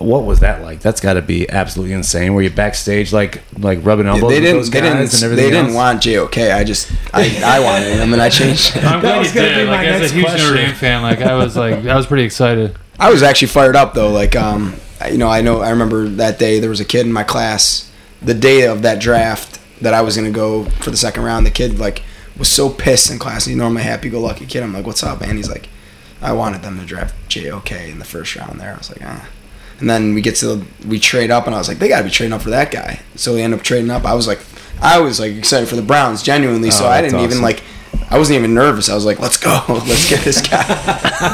Speaker 2: What was that like? That's got to be absolutely insane. Were you backstage like like rubbing
Speaker 4: Yeah,
Speaker 2: elbows
Speaker 4: they
Speaker 2: with
Speaker 4: didn't.
Speaker 2: those
Speaker 4: They didn't.
Speaker 2: and everything
Speaker 4: They didn't
Speaker 2: else?
Speaker 4: want JOK. I just. I, I wanted him, and I changed.
Speaker 3: I'm glad
Speaker 2: was
Speaker 3: you
Speaker 2: gonna
Speaker 3: did.
Speaker 2: be my
Speaker 3: Like as
Speaker 2: next
Speaker 3: a huge
Speaker 2: question.
Speaker 3: Notre Dame fan, like I was like I was pretty excited.
Speaker 4: I was actually fired up though. Like, um, I- you know, I know. I remember that day there was a kid in my class, the day of that draft that I was gonna go for the second round. The kid like was so pissed in class. He's normally a happy-go-lucky kid. I'm like, "What's up, man?" He's like, "I wanted them to draft JOK in the first round." There, I was like, "Ah." And then we get to the, we trade up, and I was like, "They got to be trading up for that guy." So we end up trading up. I was like, I was like excited for the Browns, genuinely. so
Speaker 2: Oh,
Speaker 4: I didn't even like. I wasn't even nervous. I was like, "Let's go, let's get this guy."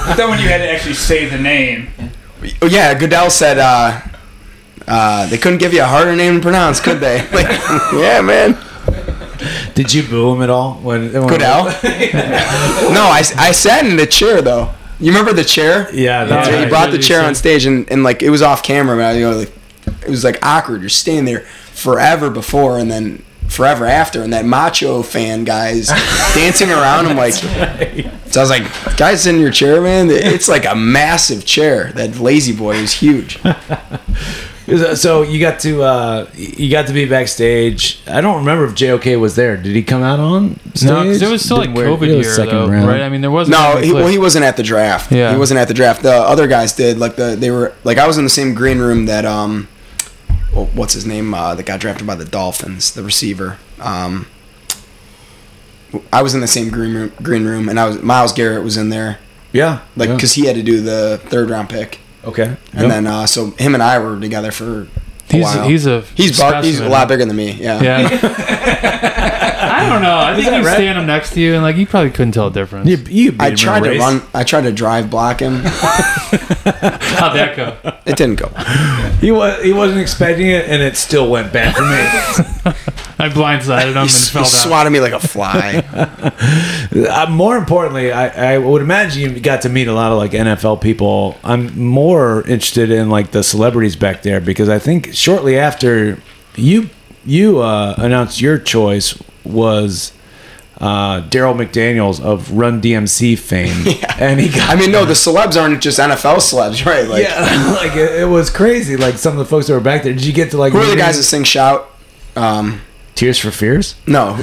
Speaker 1: But then when you had to actually say the name,
Speaker 4: Oh, yeah, Goodell said uh, uh, they couldn't give you a harder name to pronounce, could they? Like, yeah, man.
Speaker 2: Did you boo him at all when, when
Speaker 4: Goodell? no, I, I sat in the chair though. You remember the chair?
Speaker 2: Yeah, that's
Speaker 4: Yeah,
Speaker 3: right.
Speaker 4: he brought the chair on stage and, and like it was off camera, man. you know, like it was like awkward. You're standing there forever before and then forever after, and that macho fan guy's dancing around. I'm like, so I was like, guys, in your chair, man. It's like a massive chair. That lazy boy is huge.
Speaker 2: So you got to uh, you got to be backstage. I don't remember if JOK was there. Did he come out on stage?
Speaker 3: No, because it was still like COVID
Speaker 2: it
Speaker 3: year,
Speaker 2: second
Speaker 3: though,
Speaker 2: round.
Speaker 3: right? I mean, there wasn't.
Speaker 4: No, he, well, he wasn't at the draft.
Speaker 3: Yeah.
Speaker 4: he wasn't at the draft. The other guys did. Like the they were like I was in the same green room that um, well, what's his name? Uh, that got drafted by the Dolphins, the receiver. Um, I was in the same green room, green room, and I was Myles Garrett was in there,
Speaker 2: yeah,
Speaker 4: like
Speaker 2: yeah.
Speaker 4: because he had to do the third round pick,
Speaker 2: okay,
Speaker 4: and
Speaker 2: Yep.
Speaker 4: then uh, so him and I were together for a
Speaker 3: he's
Speaker 4: while.
Speaker 3: he's a
Speaker 4: he's bar- he's a lot bigger than me. Yeah.
Speaker 3: Yeah. I don't know. I think
Speaker 2: that
Speaker 3: you
Speaker 2: right?
Speaker 3: stand him next to you, and like you probably couldn't tell the difference.
Speaker 2: you, you beat
Speaker 4: I
Speaker 2: him in
Speaker 4: tried
Speaker 2: a
Speaker 4: to
Speaker 2: race.
Speaker 4: run. I tried to drive block him.
Speaker 3: How'd that go?
Speaker 4: It didn't go.
Speaker 2: He was he wasn't expecting it, and it still went bad for me.
Speaker 3: I blindsided him
Speaker 4: He,
Speaker 3: and fell
Speaker 4: he
Speaker 3: down.
Speaker 4: swatted me like a fly.
Speaker 2: uh, more importantly, I, I would imagine you got to meet a lot of like NFL people. I'm more interested in like the celebrities back there because I think shortly after you you uh, announced your choice was uh, Darryl McDaniels of Run DMC fame, and he got
Speaker 4: I mean, no, the celebs aren't just NFL celebs, right? Like,
Speaker 2: yeah, like it, it was crazy. Like some of the folks that were back there. Did you get to like?
Speaker 4: who are the guys that sing "Shout"? Um,
Speaker 2: Tears for Fears.
Speaker 4: No,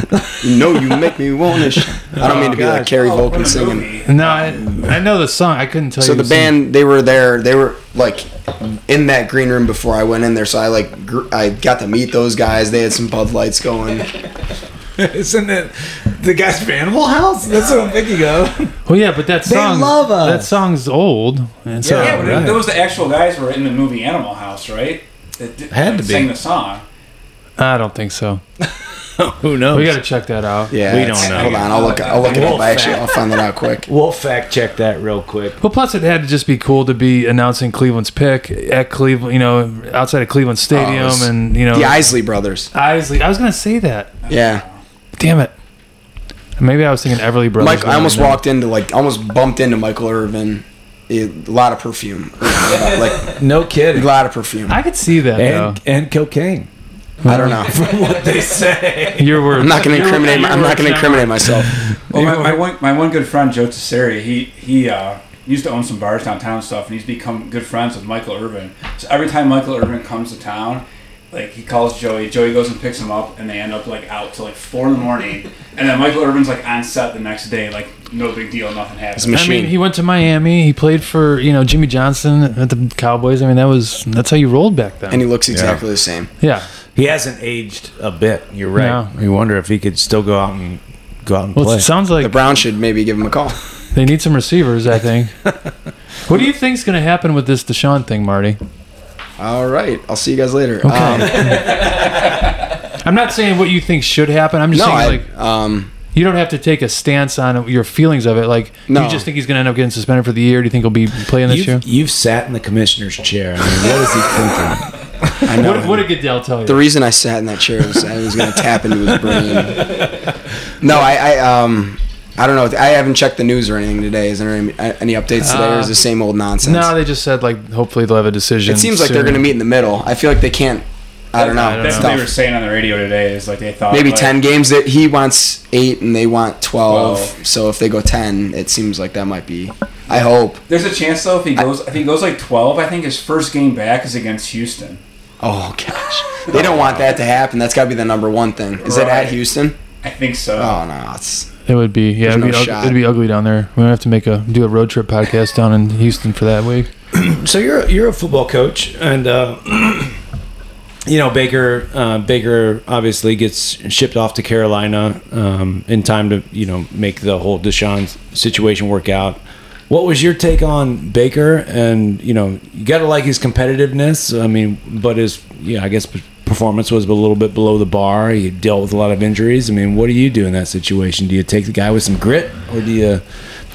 Speaker 4: no, you make me want to. I don't mean to be oh, like Carrie
Speaker 1: Oh,
Speaker 4: Vulcan
Speaker 1: from
Speaker 4: singing.
Speaker 3: No, I, I know the song. I couldn't tell you.
Speaker 4: So
Speaker 3: you.
Speaker 4: the
Speaker 3: song.
Speaker 4: band, they were there. They were like in that green room before I went in there. So I like gr- I got to meet those guys. They had some Bud Lights going.
Speaker 2: Isn't it the guys from Animal House? That's what I'm thinking of.
Speaker 3: Well, yeah, but that
Speaker 2: They
Speaker 3: song.
Speaker 2: love us.
Speaker 3: That song's old, and so
Speaker 1: Yeah, but
Speaker 2: right.
Speaker 1: those the actual guys were in the movie Animal House, right? That did,
Speaker 2: Had to
Speaker 1: that
Speaker 2: be.
Speaker 1: sang the song.
Speaker 3: I don't think so.
Speaker 2: Who knows?
Speaker 3: We got to check that out.
Speaker 4: Yeah,
Speaker 2: We don't know.
Speaker 4: Hold on, I'll look. I'll look it up.
Speaker 2: Wolf
Speaker 4: Actually, I'll find that out quick.
Speaker 2: We'll fact check that real quick.
Speaker 3: Well, plus it had to just be cool to be announcing Cleveland's pick at Cleveland, you know, outside of Cleveland oh, Stadium,
Speaker 4: it's-
Speaker 3: and you know,
Speaker 4: The Isley brothers.
Speaker 3: Isley. I was gonna say that.
Speaker 4: Yeah,
Speaker 3: Damn it. Maybe I was thinking Everly Brothers.
Speaker 4: Mike. I almost
Speaker 3: no.
Speaker 4: walked into like almost bumped into Michael Irvin. A lot of perfume, like
Speaker 2: No
Speaker 4: kid.
Speaker 2: a
Speaker 4: lot of perfume.
Speaker 3: I could see that
Speaker 2: And and cocaine.
Speaker 4: I don't know.
Speaker 2: from what they say.
Speaker 3: Your words.
Speaker 4: I'm not going to incriminate. my- I'm not going to incriminate myself.
Speaker 1: Well, my, my one my one good friend Joe Tesseri, he he uh, used to own some bars downtown and stuff, and he's become good friends with Michael Irvin. So every time Michael Irvin comes to town, like he calls Joey, Joey goes and picks him up, and they end up like out till like four in the morning, and then Michael Irvin's like on set the next day, like no big deal, nothing
Speaker 4: It's
Speaker 1: happened.
Speaker 4: a
Speaker 3: I
Speaker 4: machine.
Speaker 3: mean, he went to Miami. He played for you know Jimmy Johnson at the Cowboys. I mean, that was that's how you rolled back then.
Speaker 4: and he looks exactly the same.
Speaker 3: yeah.
Speaker 2: He hasn't aged a bit. You're right.
Speaker 3: No.
Speaker 2: You wonder if he could still go out and go out and
Speaker 3: Well,
Speaker 2: play.
Speaker 3: it sounds like The
Speaker 4: Browns should maybe give him a call.
Speaker 3: they need some receivers. I think. what do you think's going to happen with this Deshaun thing, Marty?
Speaker 4: All right, I'll see you guys later.
Speaker 3: Okay.
Speaker 4: Um,
Speaker 3: I'm not saying what you think should happen. I'm just
Speaker 4: no,
Speaker 3: saying
Speaker 4: I,
Speaker 3: like
Speaker 4: um,
Speaker 3: you don't have to take a stance on your feelings of it. Like,
Speaker 4: No.
Speaker 3: you just think he's going to end up getting suspended for the year? Do you think he'll be playing this year?
Speaker 2: You've, you've sat in the commissioner's chair. I mean, what is he thinking?
Speaker 4: I know.
Speaker 3: What, what did Goodell tell you?
Speaker 4: The reason I sat in that chair was I was going to tap into his brain. No, I, I, um, I don't know. I haven't checked the news or anything today. Is there any, any updates today, or is it the same old nonsense?
Speaker 3: no, they just said like hopefully they'll have a decision.
Speaker 4: it seems like they're going to meet in the middle. I feel like they can't. I don't know.
Speaker 3: I don't
Speaker 1: That's
Speaker 3: know.
Speaker 1: what they were saying on the radio today. Is like they thought
Speaker 4: Maybe
Speaker 1: like,
Speaker 4: ten games. That he wants eight, and they want twelve.
Speaker 1: Twelve.
Speaker 4: So if they go ten, it seems like that might be. I hope.
Speaker 1: There's a chance though if he goes if he goes like 12, I think his first game back is against Houston.
Speaker 4: Oh gosh, they don't want that to happen. That's got to be the number one thing. Is it at
Speaker 1: Right.
Speaker 4: Houston?
Speaker 1: I think so.
Speaker 4: Oh no, it's
Speaker 3: It would be yeah,
Speaker 4: There's
Speaker 3: it'd be,
Speaker 4: no
Speaker 3: ug-
Speaker 4: shot.
Speaker 3: it'd be ugly down there. We're gonna have to make a do a road trip podcast down in Houston for that week.
Speaker 2: so you're you're a football coach, and uh, you know Baker uh, Baker obviously gets shipped off to Carolina um, in time to you know make the whole Deshaun situation work out. What was your take on Baker? And you know you got to like his competitiveness. I mean, but his yeah I guess performance was a little bit below the bar. He dealt with a lot of injuries. I mean, what do you do in that situation? Do you take the guy with some grit, or do you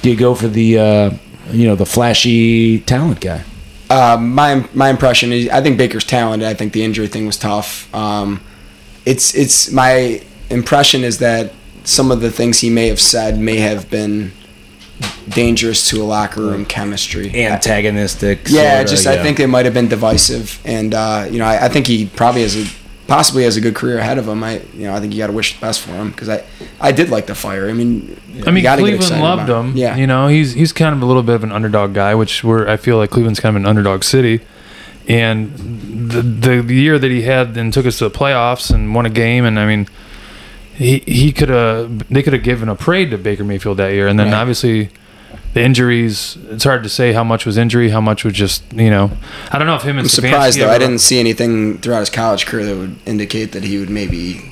Speaker 2: do you go for the uh, you know the flashy talent guy?
Speaker 4: Uh, my my impression is I think Baker's talented. I think the injury thing was tough. Um, it's it's my impression is that some of the things he may have said may have been dangerous to a locker room chemistry.
Speaker 2: antagonistic.
Speaker 4: yeah,
Speaker 2: sorta,
Speaker 4: just I think it might have been divisive, and uh, you know I, I think he probably has a possibly has a good career ahead of him. I you know I think you got to wish the best for him because I I did like the fire. I mean,
Speaker 3: I mean,
Speaker 4: gotta
Speaker 3: Cleveland
Speaker 4: excited
Speaker 3: loved
Speaker 4: about
Speaker 3: him.
Speaker 4: Yeah,
Speaker 3: you know, he's he's kind of a little bit of an underdog guy, which we're I feel like Cleveland's kind of an underdog city. And the the, the year that he had and took us to the playoffs and won a game, and I mean, he he could have they could have given a parade to Baker Mayfield that year, and then
Speaker 4: Right.
Speaker 3: obviously. The injuries, it's hard to say how much was injury, how much was just, you know, I don't know if him and
Speaker 4: I'm
Speaker 3: Stefanski
Speaker 4: surprised though.
Speaker 3: ever-
Speaker 4: I didn't see anything throughout his college career that would indicate that he would maybe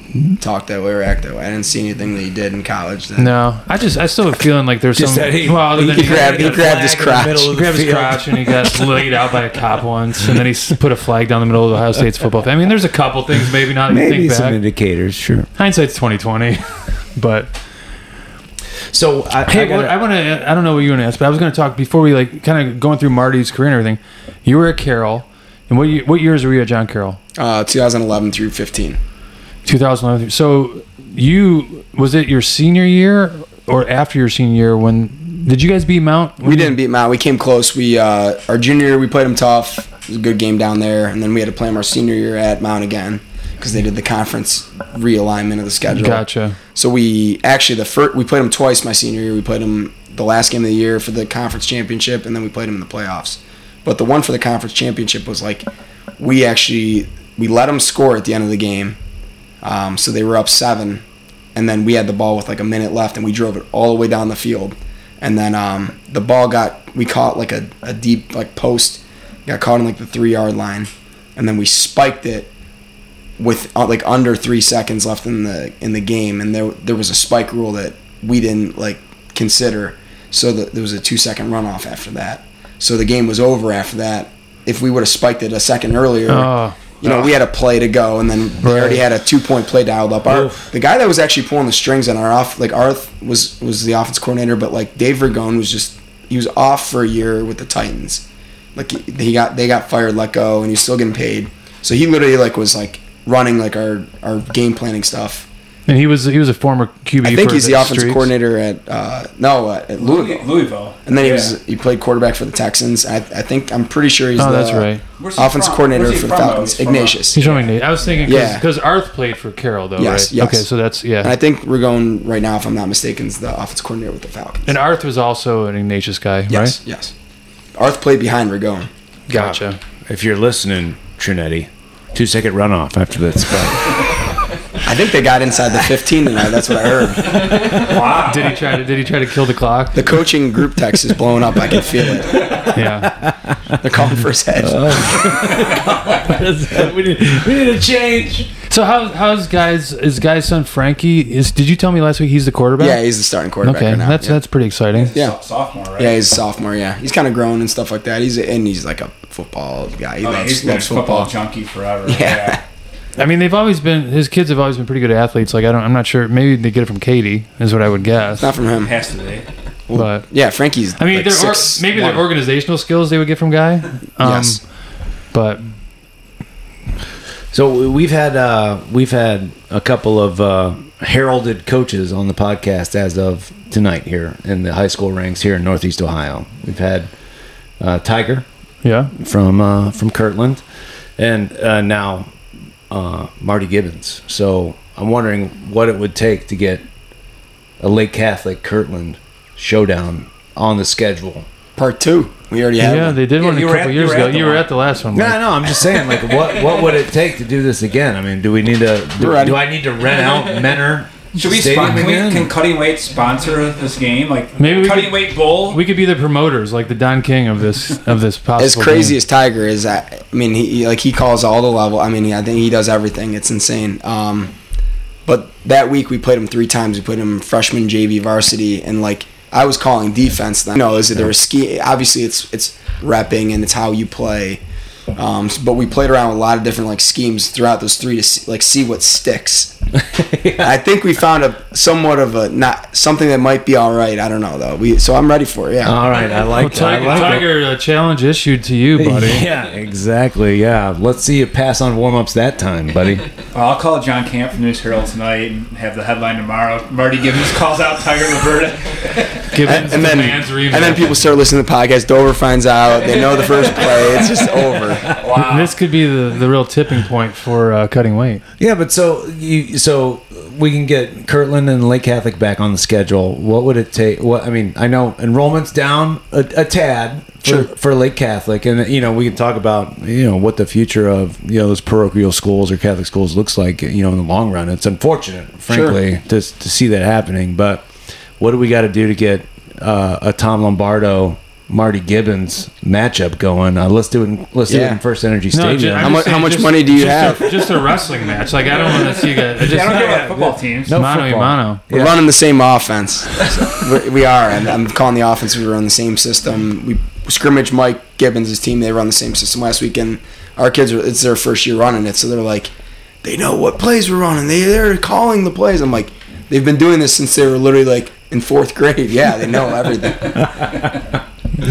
Speaker 4: talk that way or act that way. I didn't see anything that he did in college. That,
Speaker 3: No, I just, I still have a feeling like there's some.
Speaker 2: that he-
Speaker 3: well, other
Speaker 2: he
Speaker 3: than
Speaker 4: He grabbed, he grabbed his crotch.
Speaker 3: He grabbed his crotch and he got laid out by a cop once, and then he put a flag down the middle of Ohio State's football. field. I mean, there's a couple things maybe not
Speaker 2: Maybe
Speaker 3: think
Speaker 2: some
Speaker 3: back.
Speaker 2: indicators, sure.
Speaker 3: Hindsight's 2020, but
Speaker 2: So I,
Speaker 3: hey,
Speaker 2: I gotta,
Speaker 3: I want to. I don't know what you want to ask, but I was going to talk before we like kind of going through Marty's career and everything. You were at Carroll, and what year, what years were you at John Carroll?
Speaker 4: Uh, 2011 through 15.
Speaker 3: 2011. So you was it your senior year or after your senior year when did you guys beat Mount?
Speaker 4: We didn't beat Mount. We came close. We uh, our junior year we played them tough. It was a good game down there, and then we had to play them our senior year at Mount again because they did the conference realignment of the schedule.
Speaker 3: Gotcha.
Speaker 4: So we actually the first we played them twice my senior year. We played them the last game of the year for the conference championship, and then we played them in the playoffs. But the one for the conference championship was like we actually we let them score at the end of the game. Um, so they were up seven, and then we had the ball with like a minute left, and we drove it all the way down the field. And then um, the ball got we caught like a, a deep like post, got caught in like the three yard line, and then we spiked it with uh, like under three seconds left in the in the game, and there there was a spike rule that we didn't like consider, so that there was a two second runoff after that. So the game was over after that. If we would have spiked it a second earlier,
Speaker 3: Oh,
Speaker 4: you know, we had a play to go, and then they already had a two point play dialed up. Our,
Speaker 2: Oof.
Speaker 4: the guy that was actually pulling the strings on our off, like Arth was was the offense coordinator, but like Dave Ragone was just he was off for a year with the Titans. Like he, he got they got fired, let go, and he's still getting paid. So he literally like was like running like our our game planning stuff.
Speaker 3: And he was he was a former QB.
Speaker 4: I think
Speaker 3: for
Speaker 4: he's the offensive
Speaker 3: Streaks.
Speaker 4: coordinator at uh, no uh, at Louisville.
Speaker 1: Louisville.
Speaker 4: And then he
Speaker 1: Yeah.
Speaker 4: was he played quarterback for the Texans. I, I think I'm pretty sure he's
Speaker 3: Oh,
Speaker 4: the
Speaker 3: that's right.
Speaker 1: Where's
Speaker 4: offensive
Speaker 1: from?
Speaker 4: coordinator for the
Speaker 1: from.
Speaker 4: Falcons.
Speaker 1: He's from, uh,
Speaker 4: Ignatius.
Speaker 3: He's from Ignatius. I was thinking
Speaker 4: Yeah.
Speaker 3: because Arth played for Carroll though,
Speaker 4: Yes,
Speaker 3: right?
Speaker 4: yes.
Speaker 3: Okay, so that's yeah.
Speaker 4: And I think Ragone right now, if I'm not mistaken, is the offensive coordinator with the Falcons.
Speaker 3: And Arth was also an Ignatius guy, right?
Speaker 4: yes, yes. Arth played behind Ragone.
Speaker 3: Gotcha.
Speaker 2: If you're listening, Trinetti, two second runoff after that spike.
Speaker 4: I think they got inside the 15 tonight. That's what I heard.
Speaker 1: Wow.
Speaker 3: Did he try to Did he try to kill the clock?
Speaker 4: The coaching group text is blowing up. I can feel it.
Speaker 3: yeah.
Speaker 4: They're calling for his head. Oh.
Speaker 2: we, need, we need a change.
Speaker 3: So how how's guys is guy's son Frankie is? Did you tell me last week he's the quarterback?
Speaker 4: yeah, he's the starting quarterback
Speaker 3: Okay,
Speaker 4: right now.
Speaker 3: that's
Speaker 4: yeah.
Speaker 3: that's pretty exciting.
Speaker 4: Yeah.
Speaker 1: Sophomore, right?
Speaker 4: yeah, he's a sophomore. Yeah, he's kind of grown and stuff like that. He's and he's like a football guy. He
Speaker 1: Oh,
Speaker 4: loves,
Speaker 1: he's been a
Speaker 4: loves
Speaker 1: football
Speaker 4: football.
Speaker 1: junkie forever.
Speaker 4: Yeah.
Speaker 1: Yeah.
Speaker 3: I mean, they've always been his kids have always been pretty good athletes. Like I don't, I'm not sure. Maybe they get it from Katie, is what I would guess.
Speaker 4: Not from him.
Speaker 1: Has to be.
Speaker 3: But
Speaker 4: Yeah, Frankie's.
Speaker 3: I mean,
Speaker 4: like
Speaker 3: their or,
Speaker 4: six,
Speaker 3: maybe
Speaker 4: one.
Speaker 3: their organizational skills they would get from Guy. Um,
Speaker 4: Yes.
Speaker 3: But
Speaker 2: So we've had uh, we've had a couple of uh, heralded coaches on the podcast as of tonight here in the high school ranks here in Northeast Ohio. We've had uh, Tiger
Speaker 3: yeah,
Speaker 2: from uh, from Kirtland, and uh, now uh, Marty Gibbons. So I'm wondering what it would take to get a Lake Catholic Kirtland showdown on the schedule.
Speaker 4: part two. We already have.
Speaker 3: yeah,
Speaker 4: one.
Speaker 3: they did
Speaker 1: Yeah,
Speaker 3: one a
Speaker 1: you were
Speaker 3: couple
Speaker 1: at-
Speaker 3: years
Speaker 1: you
Speaker 3: ago.
Speaker 1: at the
Speaker 3: You were at the last one.
Speaker 2: No,
Speaker 3: Mike.
Speaker 2: no, I'm just saying, like, what what would it take to do this again? I mean, do we need to? Do, do I need to rent out Menor?
Speaker 1: Should we, spon- can, we can Cutting Weight sponsor this game? Like
Speaker 3: Maybe we
Speaker 1: Cutting
Speaker 3: could-
Speaker 1: Weight Bowl?
Speaker 3: We could be the promoters, like the Don King of this of this possible.
Speaker 4: as crazy
Speaker 3: game.
Speaker 4: as Tiger is, I, I mean, he he- like he calls all the level. I mean, he, I think he does everything. It's insane. Um, but that week we played him three times. We played him freshman, JV, varsity, and like I was calling defense. Then, you know, is it there was ski? Obviously, it's it's repping and it's how you play. Um, but we played around with a lot of different like schemes throughout those three to see, like see what sticks. I think we found a somewhat of a not something that might be all right. I don't know though. We so I'm ready for it. Yeah.
Speaker 2: All right, I
Speaker 3: Well,
Speaker 2: like that.
Speaker 3: Tiger,
Speaker 2: I like it.
Speaker 3: Tiger a challenge issued to you, buddy.
Speaker 2: Yeah, exactly. Yeah, let's see you pass on warm ups that time, buddy.
Speaker 1: Well, I'll call John Camp from News Herald tonight and have the headline tomorrow. Marty Gibbons calls out Tiger Roberta.
Speaker 3: Gibbons
Speaker 4: and, and then
Speaker 3: demands rematch.
Speaker 4: and then people start listening to the podcast. Dover finds out they know the first play. It's just over.
Speaker 1: Wow.
Speaker 3: This could be the, the real tipping point for uh, cutting weight.
Speaker 2: yeah, but so you so we can get Kirtland and Lake Catholic back on the schedule. What would it take? What I mean, I know enrollment's down a, a tad for,
Speaker 4: Sure.
Speaker 2: for Lake Catholic, and you know we can talk about you know what the future of you know those parochial schools or Catholic schools looks like. You know in the long run, it's unfortunate, frankly, to to see that happening. But what do we got to do to get uh, a Tom Lombardo? Marty Gibbons matchup going. Uh, let's do it. In, let's do it
Speaker 4: Yeah.
Speaker 2: in First Energy
Speaker 3: No,
Speaker 2: Stadium.
Speaker 3: ju- I'm
Speaker 4: How
Speaker 3: just
Speaker 4: much- how much
Speaker 3: just-
Speaker 4: money do you
Speaker 3: just
Speaker 4: have?
Speaker 3: A, just a wrestling match. Like I don't want to see guys. Just
Speaker 1: I don't care
Speaker 2: yeah,
Speaker 1: about football teams.
Speaker 2: No
Speaker 3: mano a
Speaker 2: football.
Speaker 3: mano.
Speaker 4: We're
Speaker 2: Yeah.
Speaker 4: running the same offense. So we- we are, and I'm calling the offense. We run the same system. We scrimmage Mike Gibbons' team. They run the same system last week, and our kids are. It's their first year running it, so they're like, they know what plays we're running. They they're calling the plays. I'm like, they've been doing this since they were literally like in fourth grade. Yeah, they know everything.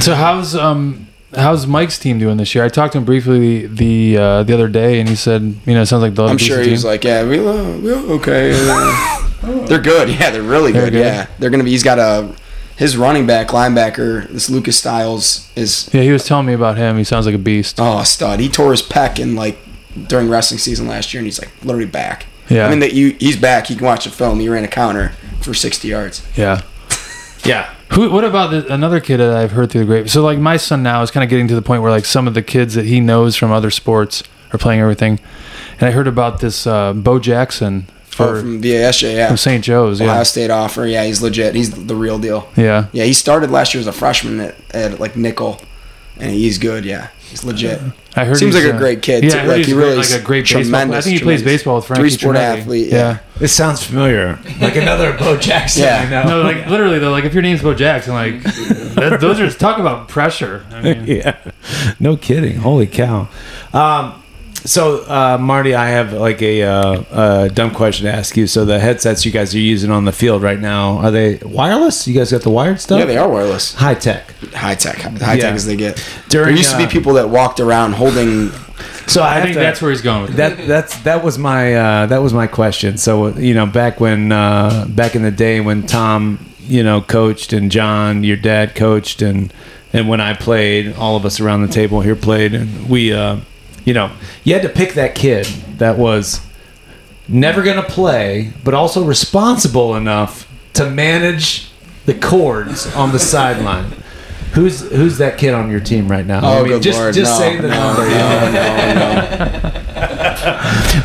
Speaker 3: So how's um how's Mike's team doing this year? I talked to him briefly the uh, the other day, and he said, you know, it sounds like they'll.
Speaker 4: I'm sure
Speaker 3: decent
Speaker 4: he was
Speaker 3: team.
Speaker 4: like, yeah, we uh, we okay. They're good. Yeah, they're really
Speaker 3: They're
Speaker 4: good.
Speaker 3: good.
Speaker 4: Yeah, they're gonna be. He's got a his running back linebacker. This Lucas Styles is
Speaker 3: Yeah, he was telling me about him. He sounds like a beast.
Speaker 4: Oh, stud. He tore his pec in like during wrestling season last year, and he's like literally back.
Speaker 3: Yeah.
Speaker 4: I mean that you he's back. He can watch the film. He ran a counter for 60 yards.
Speaker 3: Yeah.
Speaker 2: yeah.
Speaker 3: Who? What about the, another kid that I've heard through the grape? So like my son now is kind of getting to the point where like some of the kids that he knows from other sports are playing everything, And I heard about this uh, Bo Jackson
Speaker 4: For,
Speaker 3: for
Speaker 4: from VASJ, yeah.
Speaker 3: from St. Joe's.
Speaker 4: Ohio
Speaker 3: Yeah,
Speaker 4: State offer. Yeah, he's legit. He's the real deal.
Speaker 3: yeah.
Speaker 4: Yeah, he started last year as a freshman at, at like nickel, and he's good. Yeah, he's legit.
Speaker 3: I heard
Speaker 4: Seems
Speaker 3: he's,
Speaker 4: like a
Speaker 3: uh,
Speaker 4: great kid,
Speaker 3: Yeah,
Speaker 4: too.
Speaker 3: I heard
Speaker 4: Like,
Speaker 3: he's
Speaker 4: he really
Speaker 3: like
Speaker 4: is
Speaker 3: a great baseball. player. I think he plays baseball with Frankie
Speaker 4: Three-sport
Speaker 3: Trinetti.
Speaker 4: athlete, yeah.
Speaker 2: This sounds familiar, like another Bo Jackson.
Speaker 4: Yeah.
Speaker 2: I know.
Speaker 3: No, like literally though, like if your name's Bo Jackson, like that, those are talk about pressure. I mean,
Speaker 2: yeah, no kidding. Holy cow. Um, so, uh, Marty, I have like a, uh, a dumb question to ask you. So, the headsets you guys are using on the field right now are they wireless? You guys got the wired stuff?
Speaker 4: Yeah, they are wireless.
Speaker 2: high tech.
Speaker 4: High tech, high
Speaker 2: Yeah.
Speaker 4: tech as they get.
Speaker 2: During,
Speaker 4: there used to be
Speaker 2: uh,
Speaker 4: people that walked around holding.
Speaker 2: So I,
Speaker 3: I think
Speaker 2: to-
Speaker 3: that's where he's going with it.
Speaker 2: that that's that was my uh, that was my question. So you know, back when uh, back in the day when Tom you know coached and John, your dad coached, and and when I played, all of us around the table here played, and we uh, you know you had to pick that kid that was never gonna play, but also responsible enough to manage the cords on the sideline. Who's who's that kid on your team right now?
Speaker 4: Oh,
Speaker 2: I mean,
Speaker 4: good
Speaker 2: just
Speaker 4: lord!
Speaker 2: just
Speaker 4: no,
Speaker 2: say the
Speaker 4: no,
Speaker 2: number.
Speaker 4: No, no, no.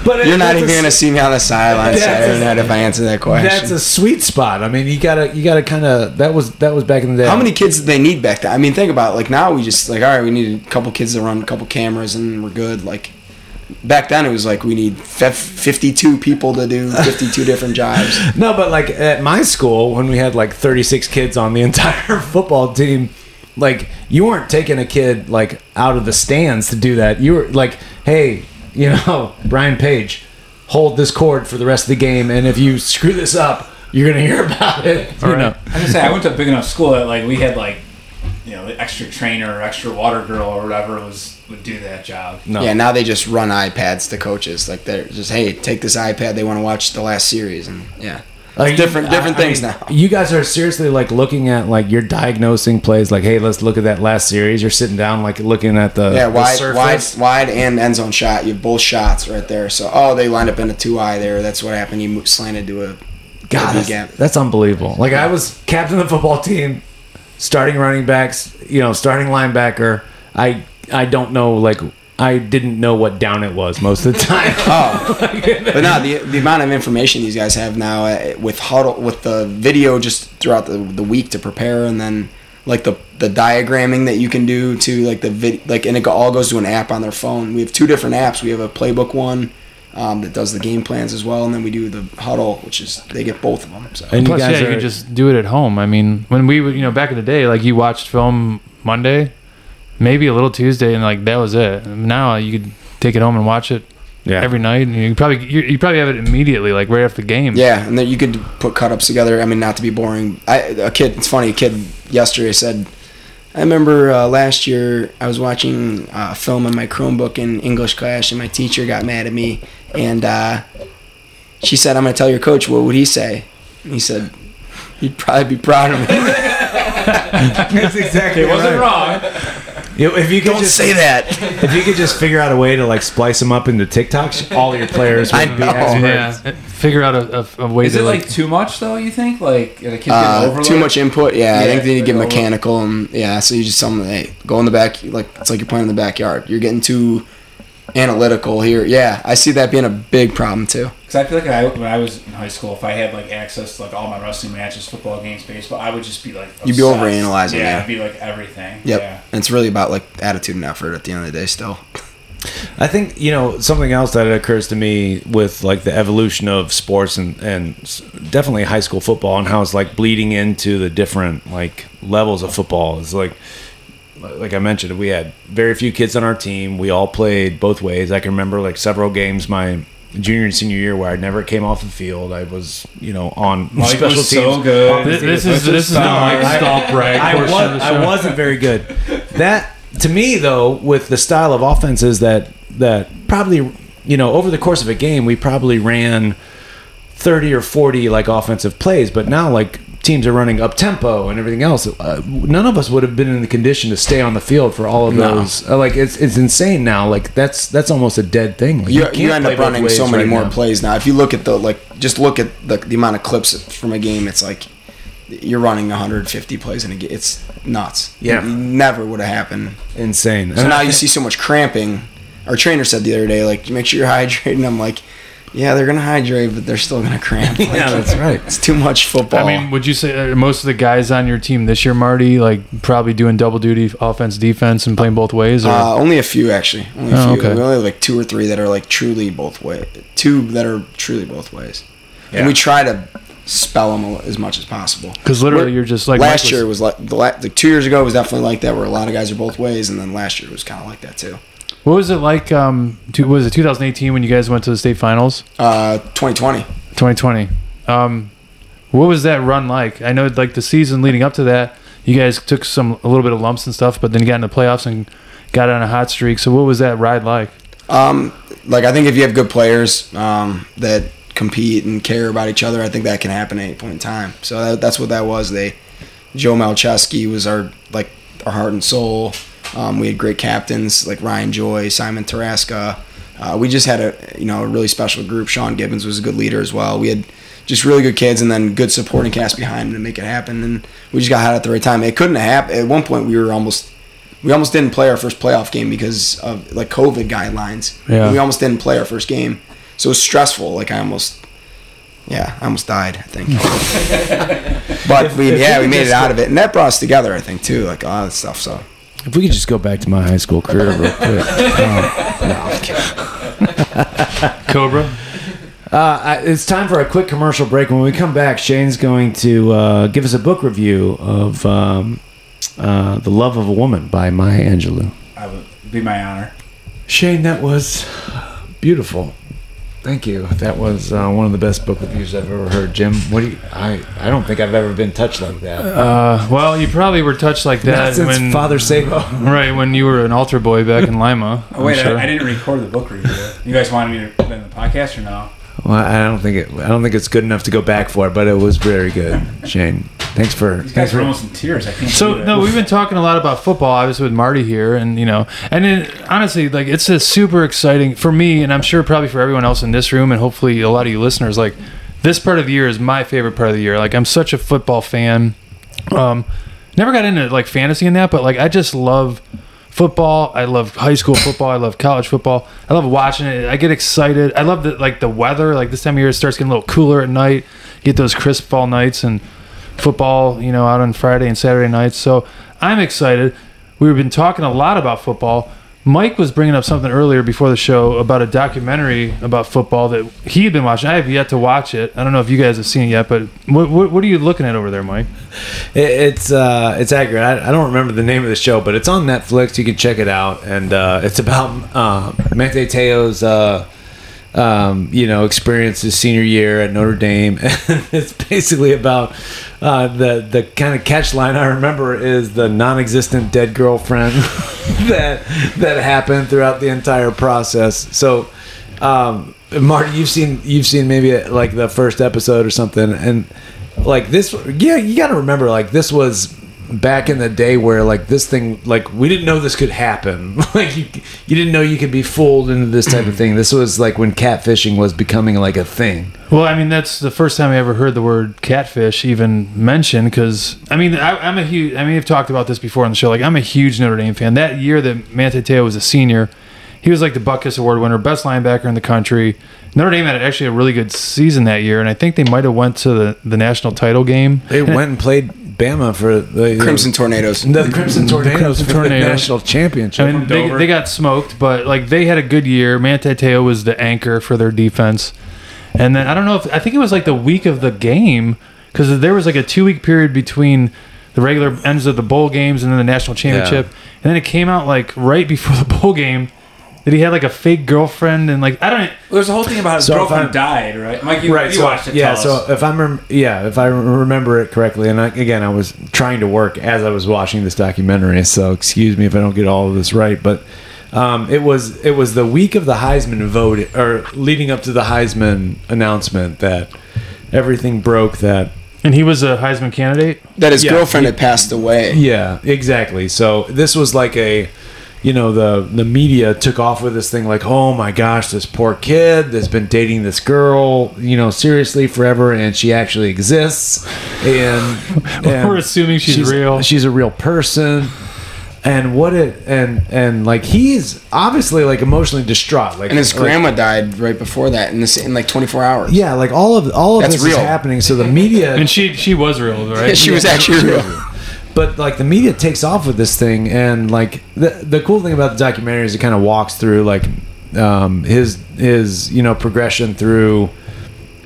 Speaker 2: But
Speaker 4: You're not even
Speaker 2: a-
Speaker 4: gonna see me on the sideline Saturday night if I answer that question.
Speaker 2: That's a sweet spot. I mean, you gotta you gotta kind of that was that was back in the day.
Speaker 4: How many kids did they need back then? I mean, think about it. like now we just like all right, we need a couple kids to run a couple cameras and we're good. Like back then it was like we need fif- 52 people to do 52 different jobs.
Speaker 2: No, but like at my school when we had like 36 kids on the entire football team, like you weren't taking a kid like out of the stands to do that. You were like, hey, you know, Brian Page, hold this cord for the rest of the game, and if you screw this up, you're gonna hear about it. You
Speaker 3: Right.
Speaker 2: know.
Speaker 1: I was gonna say I went to a big enough school that like we had like you know the extra trainer or extra water girl or whatever was would do that job.
Speaker 2: No.
Speaker 4: Yeah, now they just run iPads to coaches. Like they're just hey, take this iPad. They want to watch the last series and yeah.
Speaker 2: Like,
Speaker 4: different- different
Speaker 2: I- I
Speaker 4: things
Speaker 2: mean,
Speaker 4: now.
Speaker 2: You guys are seriously like looking at like you're diagnosing plays. Like, hey, let's look at that last series. You're sitting down, like looking at the
Speaker 4: Yeah,
Speaker 2: the
Speaker 4: wide, wide,
Speaker 2: surface.
Speaker 4: wide, and end zone shot. You have both shots right there. So, oh, they lined up in a two eye there. That's what happened. You slanted to a
Speaker 2: God, that's,
Speaker 4: gap.
Speaker 2: that's unbelievable. Like I was captain of the football team, starting running backs, you know, starting linebacker. I I don't know like I didn't know what down it was most of the time.
Speaker 4: Oh, but no, the the amount of information these guys have now uh, with huddle with the video just throughout the, the week to prepare, and then like the the diagramming that you can do to like the vid like and it all goes to an app on their phone. We have two different apps. We have a playbook one. Um, that does the game plans as well, and then we do the huddle, which is they get both of them. So
Speaker 2: and you guys
Speaker 3: yeah, you
Speaker 2: are
Speaker 3: could just do it at home. I mean, when we, would- you know, back in the day, like you watched film Monday, maybe a little Tuesday, and like that was it. Now you could take it home and watch it
Speaker 2: yeah.
Speaker 3: every night, and you probably you, you probably have it immediately, like right after the game.
Speaker 4: Yeah, and then you could put cut ups together. I mean, not to be boring. I a kid. It's funny. A kid yesterday said, "I remember uh, last year I was watching uh, a film on my Chromebook in English class, and my teacher got mad at me, and uh, she said, "I'm going to tell your coach. What would he say?" And he said, "He'd probably be proud of me."
Speaker 2: That's exactly
Speaker 1: It wasn't wrong.
Speaker 2: If you could
Speaker 4: Don't
Speaker 2: just
Speaker 4: say that.
Speaker 2: if you could just figure out a way to like splice them up into TikToks, all your players would
Speaker 4: I
Speaker 2: be
Speaker 4: know.
Speaker 2: experts.
Speaker 3: Yeah, figure out a, a, a way
Speaker 1: Is
Speaker 3: to
Speaker 1: it
Speaker 3: like,
Speaker 1: like too much though? You think like the kids
Speaker 4: Uh, too much input. Yeah, I think they need to get
Speaker 1: like over-
Speaker 4: mechanical and yeah. So you just tell them, hey, go in the back. Like it's like you're playing in the backyard. You're getting too analytical here. Yeah, I see that being a big problem too.
Speaker 1: Because I feel like I, when I was in high school, if I had like access to like all my wrestling matches, football games, baseball, I would just be like
Speaker 4: You'd be
Speaker 1: obsessed.
Speaker 4: overanalyzing,
Speaker 1: Yeah,
Speaker 4: yeah.
Speaker 1: it'd be like everything.
Speaker 4: Yep.
Speaker 1: Yeah.
Speaker 4: And it's really about like attitude and effort at the end of the day still.
Speaker 2: I think you know something else that occurs to me with like the evolution of sports and and definitely high school football and how it's like bleeding into the different like levels of football is like like I mentioned we had very few kids on our team we all played both ways I can remember like several games my junior and senior year where I never came off the field I was you know on
Speaker 1: Mike
Speaker 2: special
Speaker 1: was
Speaker 2: teams
Speaker 1: so good.
Speaker 3: This, this
Speaker 1: He
Speaker 3: is this is the
Speaker 1: star.
Speaker 3: Mike Stahl brag
Speaker 2: I, was. I wasn't very good. That to me though, with the style of offenses that that probably you know over the course of a game, we probably ran thirty or forty like offensive plays, but now like teams are running up tempo and everything else. Uh, none of us would have been in the condition to stay on the field for all of
Speaker 4: No.
Speaker 2: those. Uh, like it's it's insane now. Like that's that's almost a dead thing. Like,
Speaker 4: You,
Speaker 2: can't
Speaker 4: you end up running so many
Speaker 2: right
Speaker 4: more
Speaker 2: now.
Speaker 4: plays now. If you look at the like, just look at the the amount of clips from a game. It's like you're running 150 plays in a game. It's nuts.
Speaker 2: Yeah.
Speaker 4: It never would have happened.
Speaker 2: Insane.
Speaker 4: So
Speaker 2: And
Speaker 4: now you see so much cramping. our trainer said the other day, like, make sure you're hydrated. I'm like, yeah, they're gonna hydrate, but they're still gonna cramp. Like,
Speaker 2: Yeah, that's right.
Speaker 4: It's too much football.
Speaker 3: I mean, would you say uh, most of the guys on your team this year, Marty, like probably doing double duty, offense, defense, and playing both ways? Or
Speaker 4: uh, only a few actually. Only a
Speaker 3: Oh,
Speaker 4: few.
Speaker 3: okay.
Speaker 4: We only have like two or three that are like truly both ways. Two that are truly both ways.
Speaker 1: Yeah.
Speaker 4: And we try to spell them as much as possible.
Speaker 3: because literally
Speaker 4: We're-
Speaker 3: you're just like
Speaker 4: last
Speaker 3: Mike
Speaker 4: year was like the la- like two years ago was definitely like that, where a lot of guys are both ways, and then last year was kind of like that too.
Speaker 3: What was it like? Um, to, was it 2018 when you guys went to the state finals?
Speaker 4: Uh, 2020.
Speaker 3: 2020. Um, what was that run like? I know like the season leading up to that, you guys took some a little bit of lumps and stuff, but then you got in the playoffs and got on a hot streak. So what was that ride like?
Speaker 4: Um, like I think if you have good players um, that compete and care about each other, I think that can happen at any point in time. So that, that's what that was. They, Joe Malcheski was our like our heart and soul. Um, we had great captains like Ryan Joy, Simon Taraska. Uh, we just had a you know a really special group. Sean Gibbons was a good leader as well. We had just really good kids and then good supporting cast behind them to make it happen. And we just got hot at the right time. It couldn't have happened. At one point, we were almost we almost didn't play our first playoff game because of like COVID guidelines.
Speaker 3: Yeah.
Speaker 4: We almost didn't play our first game, so it was stressful. Like I almost, yeah, I almost died. I think. but we,
Speaker 2: if
Speaker 4: yeah,
Speaker 2: we
Speaker 4: we made it out of it, and that brought us together. I think too, like all that stuff. So
Speaker 2: If we could just go back to my high school career real quick.
Speaker 3: Cobra.
Speaker 2: Uh, I- it's time for a quick commercial break. When we come back, Shane's going to uh, give us a book review of um, uh, The Love of a Woman by Maya Angelou.
Speaker 1: I would be my honor.
Speaker 2: Shane, that was beautiful. Thank you. That was uh, one of the best book reviews I've ever heard. Jim, what do you? I, I don't think I've ever been touched like that.
Speaker 3: Uh, well, you probably were touched like that
Speaker 2: since
Speaker 3: when
Speaker 2: Father Sabo.
Speaker 3: right when you were an altar boy back in Lima.
Speaker 1: Oh wait,
Speaker 3: I'm sure.
Speaker 1: I, I didn't record the book review. You guys wanted me to put it in the podcast or no?
Speaker 2: Well, I don't think it. I don't think it's good enough to go back for, but it was very good, Shane. Thanks for.
Speaker 1: These
Speaker 2: Thanks
Speaker 1: guys are almost in tears. I can't.
Speaker 3: So
Speaker 1: it.
Speaker 3: no, we've been talking a lot about football, obviously with Marty here, and you know, and then honestly, like it's a super exciting for me, and I'm sure probably for everyone else in this room, and hopefully a lot of you listeners. Like this part of the year is my favorite part of the year. Like I'm such a football fan. Um, never got into like fantasy in that, but like I just love football. I love high school football. I love college football. I love watching it. I get excited. I love the like the weather. Like this time of year, it starts getting a little cooler at night. Get those crisp fall nights and football. You know, out on Friday and Saturday nights. So I'm excited. We've been talking a lot about football. Mike was bringing up something earlier before the show about a documentary about football that he had been watching. I have yet to watch it. I don't know if you guys have seen it yet, but what, what, what are you looking at over there, Mike?
Speaker 2: It, it's uh, it's accurate. I, I don't remember the name of the show, but it's on Netflix. You can check it out, and uh, it's about uh, Te'o's uh, um, you know experience his senior year at Notre Dame. And it's basically about uh, the the kind of catch line I remember is the non-existent dead girlfriend that that happened throughout the entire process. So. Um, Marty, you've seen you've seen maybe like the first episode or something, and like this yeah you got to remember like this was back in the day where like this thing like we didn't know this could happen like you, you didn't know you could be fooled into this type of thing this was like when catfishing was becoming like a thing
Speaker 3: Well, I mean, that's the first time I ever heard the word catfish even mentioned. Because I mean, I, I'm a huge. I mean, I've talked about this before on the show. Like, I'm a huge Notre Dame fan. That year that Manti Te'o was a senior, he was like the Butkus Award winner, best linebacker in the country. Notre Dame had actually a really good season that year, and I think they might have went to the, the national title game.
Speaker 2: they went and played bama for the
Speaker 4: Crimson Tornadoes.
Speaker 2: the crimson tornadoes
Speaker 3: Crimson
Speaker 2: for the national championship
Speaker 3: I mean, they, they got smoked, but like they had a good year. Manti Te'o was the anchor for their defense, and then I don't know if I think it was like the week of the game because there was like a two week period between the regular ends of the bowl games and then the national championship, and then it came out like right before the bowl game that he had like a fake girlfriend and like I don't.
Speaker 1: Well, there's a whole thing about his
Speaker 2: So
Speaker 1: girlfriend died, right? Mike, you, you
Speaker 2: so,
Speaker 1: watched it.
Speaker 2: Yeah,
Speaker 1: tell
Speaker 2: so
Speaker 1: us.
Speaker 2: if I'm rem- yeah, if I remember it correctly, and I, again, I was trying to work as I was watching this documentary, so excuse me if I don't get all of this right, but um, it was it was the week of the Heisman vote or leading up to the Heisman announcement that everything broke that
Speaker 3: And he was a Heisman candidate.
Speaker 4: That his
Speaker 2: Yeah,
Speaker 4: girlfriend
Speaker 2: he-
Speaker 4: had passed away.
Speaker 2: Yeah, exactly. So this was like a, you know, the the media took off with this thing like, oh my gosh, this poor kid that's been dating this girl, you know, seriously forever, and she actually exists, and, and
Speaker 3: We're assuming she's real.
Speaker 2: She's a real person. and what it and and like he's obviously like emotionally distraught. Like
Speaker 4: And his
Speaker 2: like-
Speaker 4: grandma died right before that in this in like 24 hours.
Speaker 2: Yeah, like all of all of
Speaker 4: That's
Speaker 2: this
Speaker 4: real.
Speaker 2: is happening. So the media
Speaker 3: And she she was real, right?
Speaker 4: she was actually real.
Speaker 2: But like the media takes off with this thing and like the the cool thing about the documentary is it kind of walks through like um his his you know progression through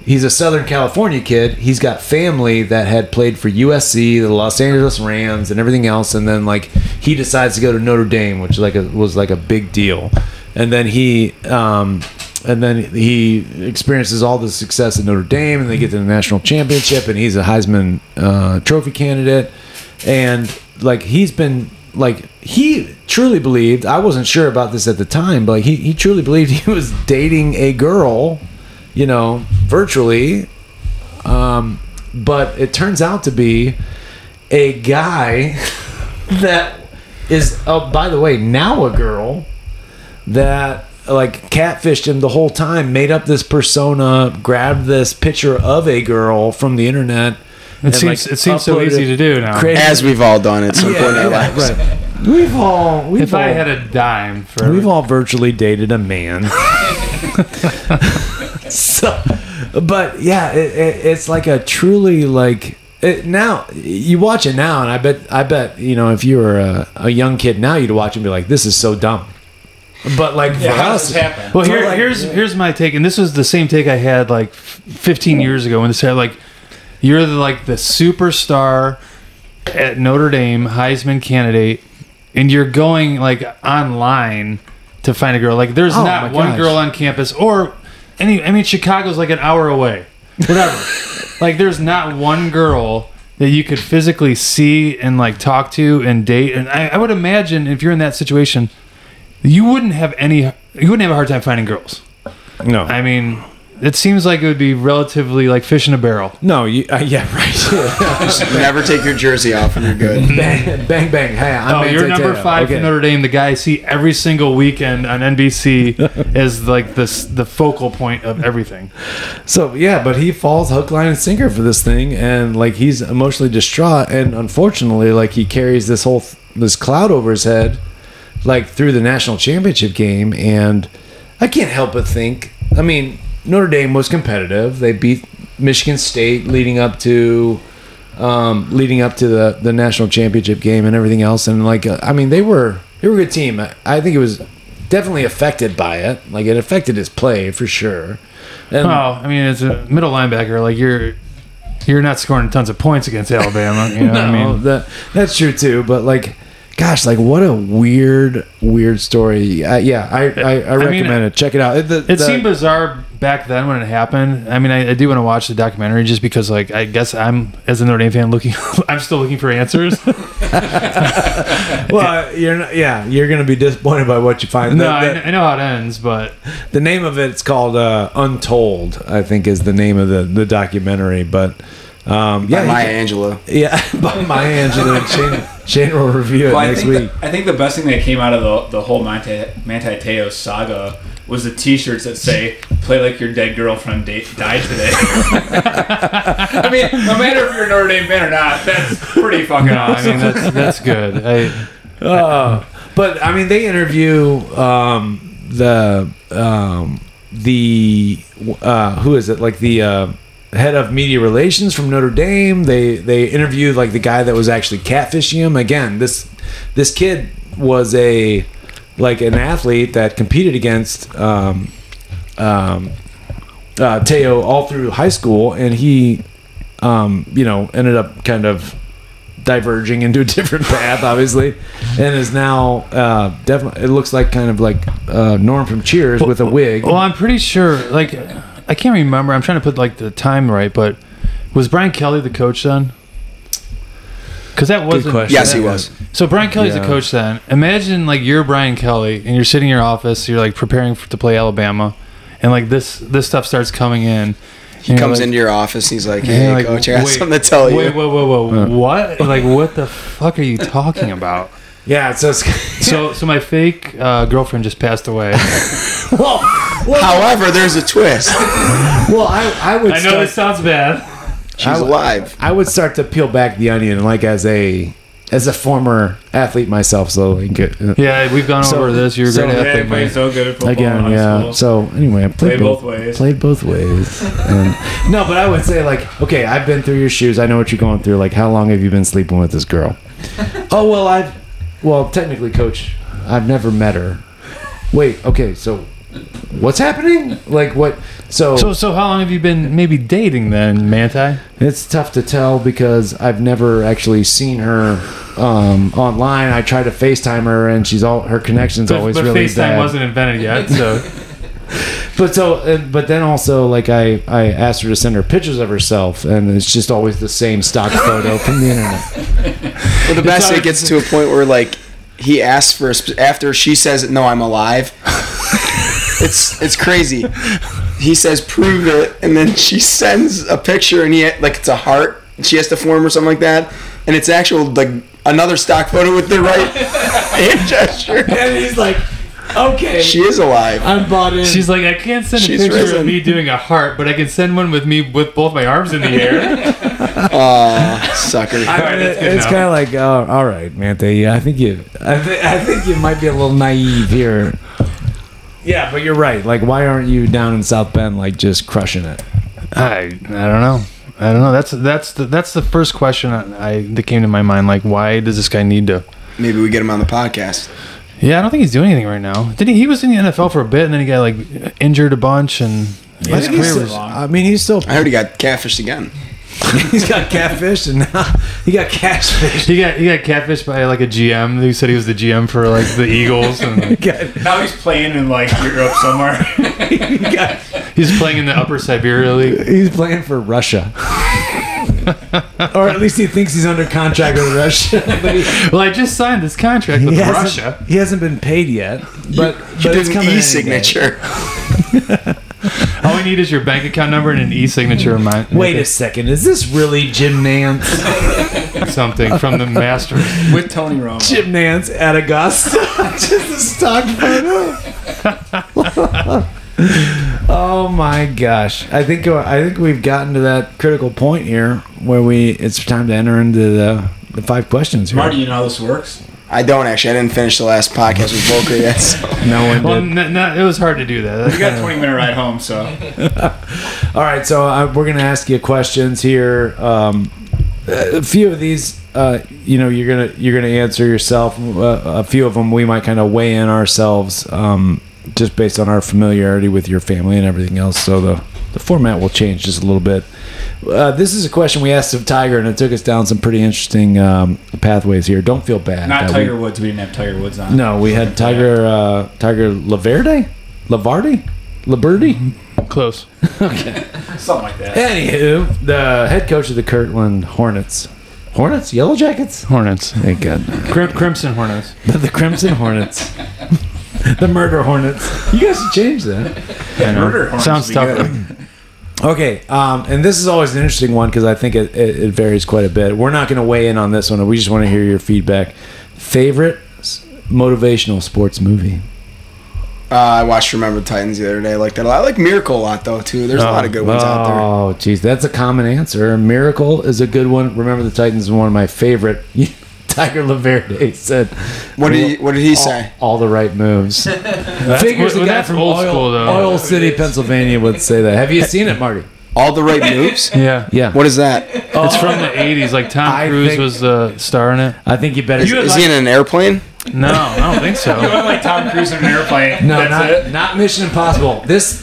Speaker 2: he's a southern california kid he's got family that had played for usc the los angeles rams and everything else and then like he decides to go to notre dame which like a, was like a big deal. And then he um and then he experiences all the success at Notre Dame, and they get to the national championship, and he's a Heisman uh, Trophy candidate, and like he's been like he truly believed. I wasn't sure about this at the time, but he he truly believed he was dating a girl, you know, virtually. Um, but it turns out to be a guy that is, oh, by the way, now a girl that like catfished him the whole time, made up this persona, grabbed this picture of a girl from the internet.
Speaker 3: It seems it seems so easy to do now.
Speaker 2: created-
Speaker 4: As we've all done at some
Speaker 2: Yeah,
Speaker 4: point in our
Speaker 2: yeah,
Speaker 4: lives.
Speaker 2: right. We've all we've
Speaker 3: if
Speaker 2: all,
Speaker 3: I had a dime for
Speaker 2: we've all virtually dated a man. so, but yeah, it, it, it's like a truly like it, now you watch it now, and I bet I bet you know if you were a, a young kid now, you'd watch it and be like, "This is so dumb." But like
Speaker 1: Yeah,
Speaker 2: for
Speaker 1: how
Speaker 2: us.
Speaker 3: Well, here,
Speaker 2: like,
Speaker 3: here's here's my take, and this was the same take I had like 15 years ago when this had like you're the, like the superstar at Notre Dame Heisman candidate, and you're going like online to find a girl. Like there's
Speaker 2: Oh,
Speaker 3: not one
Speaker 2: gosh.
Speaker 3: girl on campus, or any. I mean, Chicago's like an hour away. Whatever. like there's not one girl that you could physically see and like talk to and date. And I, I would imagine if you're in that situation, you wouldn't have any. You wouldn't have a hard time finding girls.
Speaker 2: no,
Speaker 3: I mean, it seems like it would be relatively like fish in a barrel.
Speaker 2: no, you, uh, yeah, right.
Speaker 4: Never take your jersey off and you're good.
Speaker 2: bang, bang, bang. Hey, I'm
Speaker 3: Oh,
Speaker 2: Manti
Speaker 3: you're number
Speaker 2: Te'o.
Speaker 3: five
Speaker 2: Okay.
Speaker 3: for Notre Dame. The guy I see every single weekend on NBC is like this the focal point of everything.
Speaker 2: So yeah, but he falls hook, line, and sinker for this thing, and like he's emotionally distraught, and unfortunately, like he carries this whole this cloud over his head, like through the national championship game, and I can't help but think. I mean, Notre Dame was competitive; they beat Michigan State leading up to. Um, leading up to the, the national championship game and everything else, and like uh, I mean, they were they were a good team. I, I think it was definitely affected by it. Like it affected his play for sure. And
Speaker 3: Well, I mean, as a middle linebacker, like you're you're not scoring tons of points against Alabama. You know what I
Speaker 2: No,
Speaker 3: mean?
Speaker 2: that that's true too. But like, gosh, like what a weird, weird story. Uh, yeah, I I, I
Speaker 3: mean,
Speaker 2: recommend it. Check it out. It, the,
Speaker 3: It
Speaker 2: the-
Speaker 3: seemed bizarre back then when it happened. I mean, I, I do want to watch the documentary just because, like, I guess I'm as a Notre Dame fan looking. I'm still looking for answers.
Speaker 2: well, you're not, yeah, you're gonna be disappointed by what you find.
Speaker 3: no,
Speaker 2: The,
Speaker 3: I, I know how it ends, but
Speaker 2: the name of it's called uh, Untold. I think is the name of the the documentary. But um,
Speaker 4: Yeah,
Speaker 2: yeah,
Speaker 4: Maya
Speaker 2: you-
Speaker 4: Angelou.
Speaker 2: yeah, by Maya Angelou and Shane. Shane will review
Speaker 1: Well, I
Speaker 2: next
Speaker 1: think,
Speaker 2: week.
Speaker 1: the, I think the best thing that came out of the, the whole Manti, Manti Te'o saga was the T-shirts that say "Play like your dead girlfriend da- died today." I mean, no matter if you're a Notre Dame fan or not, that's pretty fucking
Speaker 3: no, I mean that's that's good. I,
Speaker 2: Uh, but I mean, they interview um, the um, the uh, who is it? Like the uh, head of media relations from Notre Dame. They they interviewed like the guy that was actually catfishing him. Again, this this kid was a like an athlete that competed against um, um, uh, Te'o all through high school, and he um, you know ended up kind of diverging into a different path, obviously, and is now uh, definitely. It looks like kind of like uh, Norm from Cheers with a wig.
Speaker 3: well, I'm pretty sure. Like, I can't remember. I'm trying to put like the time right, but was Brian Kelly the coach then? Because that wasn't.
Speaker 2: question.
Speaker 4: Yes, he was.
Speaker 3: So Brian Kelly's
Speaker 2: Yeah.
Speaker 3: the coach then. Imagine like you're Brian Kelly and you're sitting in your office, you're like preparing for, to play Alabama, and like this this stuff starts coming in.
Speaker 4: He comes into your office and he's like, "Hey,
Speaker 3: you're like,
Speaker 4: coach, I got something to tell you."
Speaker 3: Wait, whoa, whoa, whoa! What? Like, what the fuck are you talking about?
Speaker 2: Yeah, so it's,
Speaker 3: So, so my fake uh, girlfriend just passed away.
Speaker 2: well, well,
Speaker 4: However, there's a twist.
Speaker 2: well, I, I would
Speaker 3: I know
Speaker 2: start,
Speaker 3: this sounds bad.
Speaker 4: She's
Speaker 2: I-
Speaker 4: alive.
Speaker 2: I would start to peel back the onion, like as a as a former athlete myself, so like, uh,
Speaker 3: Yeah, we've gone
Speaker 2: So-
Speaker 3: over this. You're a
Speaker 2: so-
Speaker 3: great
Speaker 1: Yeah,
Speaker 3: athlete,
Speaker 1: he played
Speaker 3: mate.
Speaker 1: so good at football in
Speaker 2: again,
Speaker 1: high
Speaker 2: yeah.
Speaker 1: school.
Speaker 2: So anyway, I played
Speaker 1: Played both ways.
Speaker 2: Played both ways. And, no, but I would say like, okay, I've been through your shoes. I know what you're going through. Like, how long have you been sleeping with this girl? oh well, I've, well, technically, coach, I've never met her. Wait, okay, so what's happening? Like what? So,
Speaker 3: So, so how long have you been maybe dating then, Manti?
Speaker 2: it's tough to tell because I've never actually seen her um, online. I try to FaceTime her, and she's all her connection's
Speaker 3: But,
Speaker 2: always
Speaker 3: but
Speaker 2: really
Speaker 3: FaceTime
Speaker 2: bad.
Speaker 3: wasn't invented yet, so
Speaker 2: But so, uh, but then also, like I, I asked her to send her pictures of herself, and it's just always the same stock photo from the internet.
Speaker 4: Well, the best it gets to a point where like he asks for a sp- after she says no, I'm alive. it's it's crazy. He says prove it, and then she sends a picture, and he like it's a heart. She has to form or something like that, and it's actual like another stock photo with the right hand gesture.
Speaker 2: And he's like, "Okay,
Speaker 4: She is alive.
Speaker 2: I'm bought in."
Speaker 3: she's like, I can't send a
Speaker 4: She's
Speaker 3: picture
Speaker 4: risen.
Speaker 3: of me doing a heart, but I can send one with me with both my arms in the air.
Speaker 4: Aw, sucker.
Speaker 2: I mean,
Speaker 3: Alright, that's good
Speaker 2: it's
Speaker 3: now.
Speaker 2: kind of like, oh, all right, man. They, I think you, I, th- I think you might be a little naive here. Yeah, but you're right. Like, why aren't you down in South Bend, like, just crushing it?
Speaker 3: I I don't know. I don't know. That's that's the that's the first question I, I that came to my mind. Like, why does this guy need to?
Speaker 4: Maybe we get him on the podcast.
Speaker 3: Yeah, I don't think he's doing anything right now. Did he? He was in the NFL for a bit, and then he got like injured a bunch, and
Speaker 2: I,
Speaker 3: his
Speaker 2: think he's
Speaker 3: career
Speaker 2: still,
Speaker 3: was.
Speaker 2: I mean, he's still.
Speaker 4: I heard he got catfished again.
Speaker 2: he's got catfish and now he got catfish.
Speaker 3: He got he got catfished by like a GM who said he was the GM for like the Eagles, and
Speaker 2: He got,
Speaker 1: Now he's playing in like Europe somewhere.
Speaker 2: he got,
Speaker 3: he's playing in the Upper Siberia League.
Speaker 2: he's playing for Russia. or at least he thinks he's under contract with Russia. He,
Speaker 3: Well, I just signed this contract with
Speaker 2: he hasn't,
Speaker 3: Russia.
Speaker 2: he hasn't been paid yet. But,
Speaker 4: He
Speaker 2: but
Speaker 4: did
Speaker 2: it's
Speaker 4: an
Speaker 2: coming any day.
Speaker 4: e-signature.
Speaker 3: All we need is your bank account number and an e-signature of mine.
Speaker 2: Wait a second. Is this really Jim Nantz?
Speaker 3: something from the Masters.
Speaker 1: with Tony Romo.
Speaker 2: Jim Nantz at Augusta. Just a stock photo. Oh my gosh! I think I think we've gotten to that critical point here where we it's time to enter into the the five questions here.
Speaker 1: Marty, you know how this works?
Speaker 4: I don't actually. I didn't finish the last podcast with Volker yet. So.
Speaker 2: No one
Speaker 3: Well,
Speaker 2: did.
Speaker 3: n- n- it was hard to do that. That's
Speaker 1: We got a 20 minute ride home, so
Speaker 2: All right, so uh, we're gonna ask you questions here. Um, a few of these, uh, you know, you're gonna you're gonna answer yourself. Uh, a few of them we might kind of weigh in ourselves, um, just based on our familiarity with your family and everything else. So the the format will change just a little bit. Uh, this is a question we asked of Tiger, and it took us down some pretty interesting um, pathways here. Don't feel bad.
Speaker 1: not
Speaker 2: that we-
Speaker 1: Tiger Woods. We didn't have Tiger Woods on.
Speaker 2: no, we had Tiger uh, Tiger Laverde, Lavardi, Liberty.
Speaker 3: close.
Speaker 1: okay, something like that.
Speaker 2: Anywho, the head coach of the Kirtland Hornets. Hornets? Yellow Jackets?
Speaker 3: Hornets.
Speaker 2: Thank God.
Speaker 3: Crim- Crimson Hornets.
Speaker 2: The, the Crimson Hornets. the Murder Hornets. You guys should change that.
Speaker 1: Murder Hornets
Speaker 3: Sounds
Speaker 1: would be
Speaker 3: tough.
Speaker 1: good.
Speaker 2: Okay, um, and this is always an interesting one because I think it, it, it varies quite a bit. We're not going to weigh in on this one. We just want to hear your feedback. Favorite s- motivational sports movie?
Speaker 4: Uh, I watched Remember the Titans the other day. I like that. a lot. I like Miracle a lot though too. There's a lot of good ones out there.
Speaker 2: Oh, geez, that's a common answer. Miracle is a good one. Remember the Titans is one of my favorite. Tiger Laverde said,
Speaker 4: What did he What did he
Speaker 2: all,
Speaker 4: say?
Speaker 2: all the right moves. Figures
Speaker 3: well,
Speaker 2: a guy
Speaker 3: that's
Speaker 2: from
Speaker 3: old
Speaker 2: oil,
Speaker 3: school, though.
Speaker 2: Oil City, Pennsylvania would say that. Have you seen it, Marty?
Speaker 4: All the right moves.
Speaker 3: Yeah.
Speaker 2: Yeah.
Speaker 4: What is that?
Speaker 3: It's from the 80s. Like Tom
Speaker 2: I
Speaker 3: Cruise
Speaker 2: think-
Speaker 3: was uh, the star in it.
Speaker 2: I think you better.
Speaker 3: You would
Speaker 4: Is he in an airplane?
Speaker 3: No, I don't think so.
Speaker 1: You look like Tom Cruise in an airplane.
Speaker 2: no,
Speaker 1: That's
Speaker 2: not,
Speaker 1: it.
Speaker 2: not Mission Impossible. This,